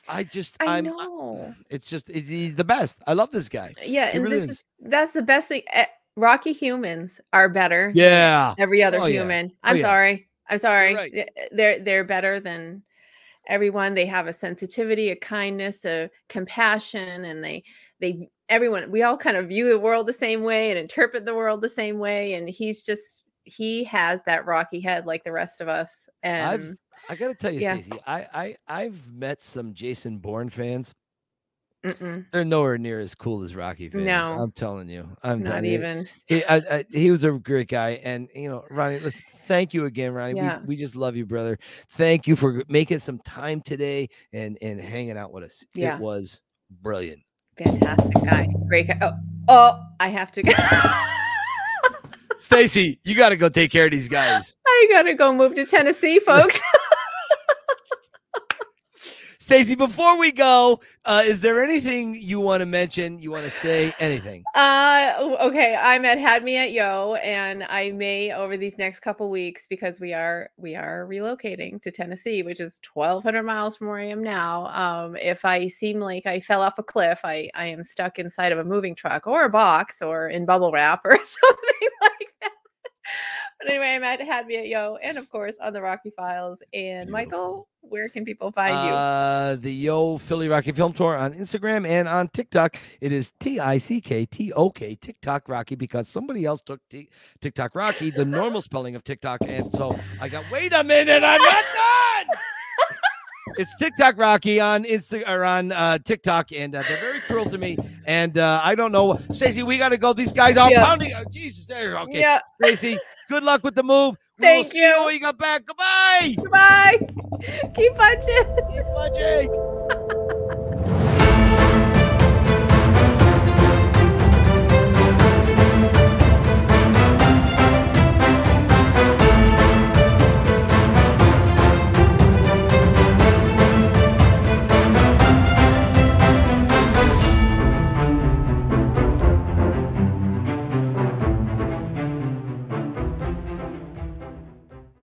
I just i I'm know it's just it- he's the best. I love this guy. Yeah, He and really this is. is that's the best thing. eh, Rocky humans are better. than Yeah. every other Oh, human. Oh, I'm yeah. sorry. I'm sorry. right. Eh, They're they're better than everyone. They have a sensitivity, a kindness, a compassion, and they they everyone. We all kind of view the world the same way and interpret the world the same way. And he's just he has that rocky head like the rest of us. And I've- I gotta tell you, Yeah. Stacy, I, I I've met some Jason Bourne fans. Mm-mm, They're nowhere near as cool as Rocky fans. No. I'm telling you. I'm not even. He, I, I, he was a great guy, and you know, Ronnie. Listen, thank you again, Ronnie. Yeah. We, we just love you, brother. Thank you for making some time today and and hanging out with us. Yeah. It was brilliant. Fantastic guy. Great guy. Oh, oh, I have to go. Stacy, you got to go take care of these guys. <laughs> I gotta go move to Tennessee, folks. <laughs> Stacy, before we go, uh, is there anything you want to mention? You want to say anything? Uh, okay. I'm at Had Me at Yo, and I may over these next couple weeks because we are we are relocating to Tennessee, which is 1,200 miles from where I am now. Um, if I seem like I fell off a cliff, I I am stuck inside of a moving truck or a box or in bubble wrap or <laughs> something like. But anyway, I'm at Had Me at Yo, and of course on the Rocky Files. And Michael, where can people find you? Uh, the Yo Philly Rocky Film Tour on Instagram and on TikTok. It is T I C K T O K TikTok Rocky because somebody else took T- TikTok Rocky, the normal spelling of TikTok, and so I got. Wait a minute, I'm not done. <laughs> It's TikTok Rocky on Insta or on uh, TikTok, and uh, they're very cruel to me. And uh, I don't know, Stacy. We got to go. These guys are Yeah. pounding. Oh, Jesus, there. Okay, Yeah. Stacy. Good luck with the move. We Thank you you. when you got back. Goodbye. Goodbye. Keep punching. Keep punching. <laughs>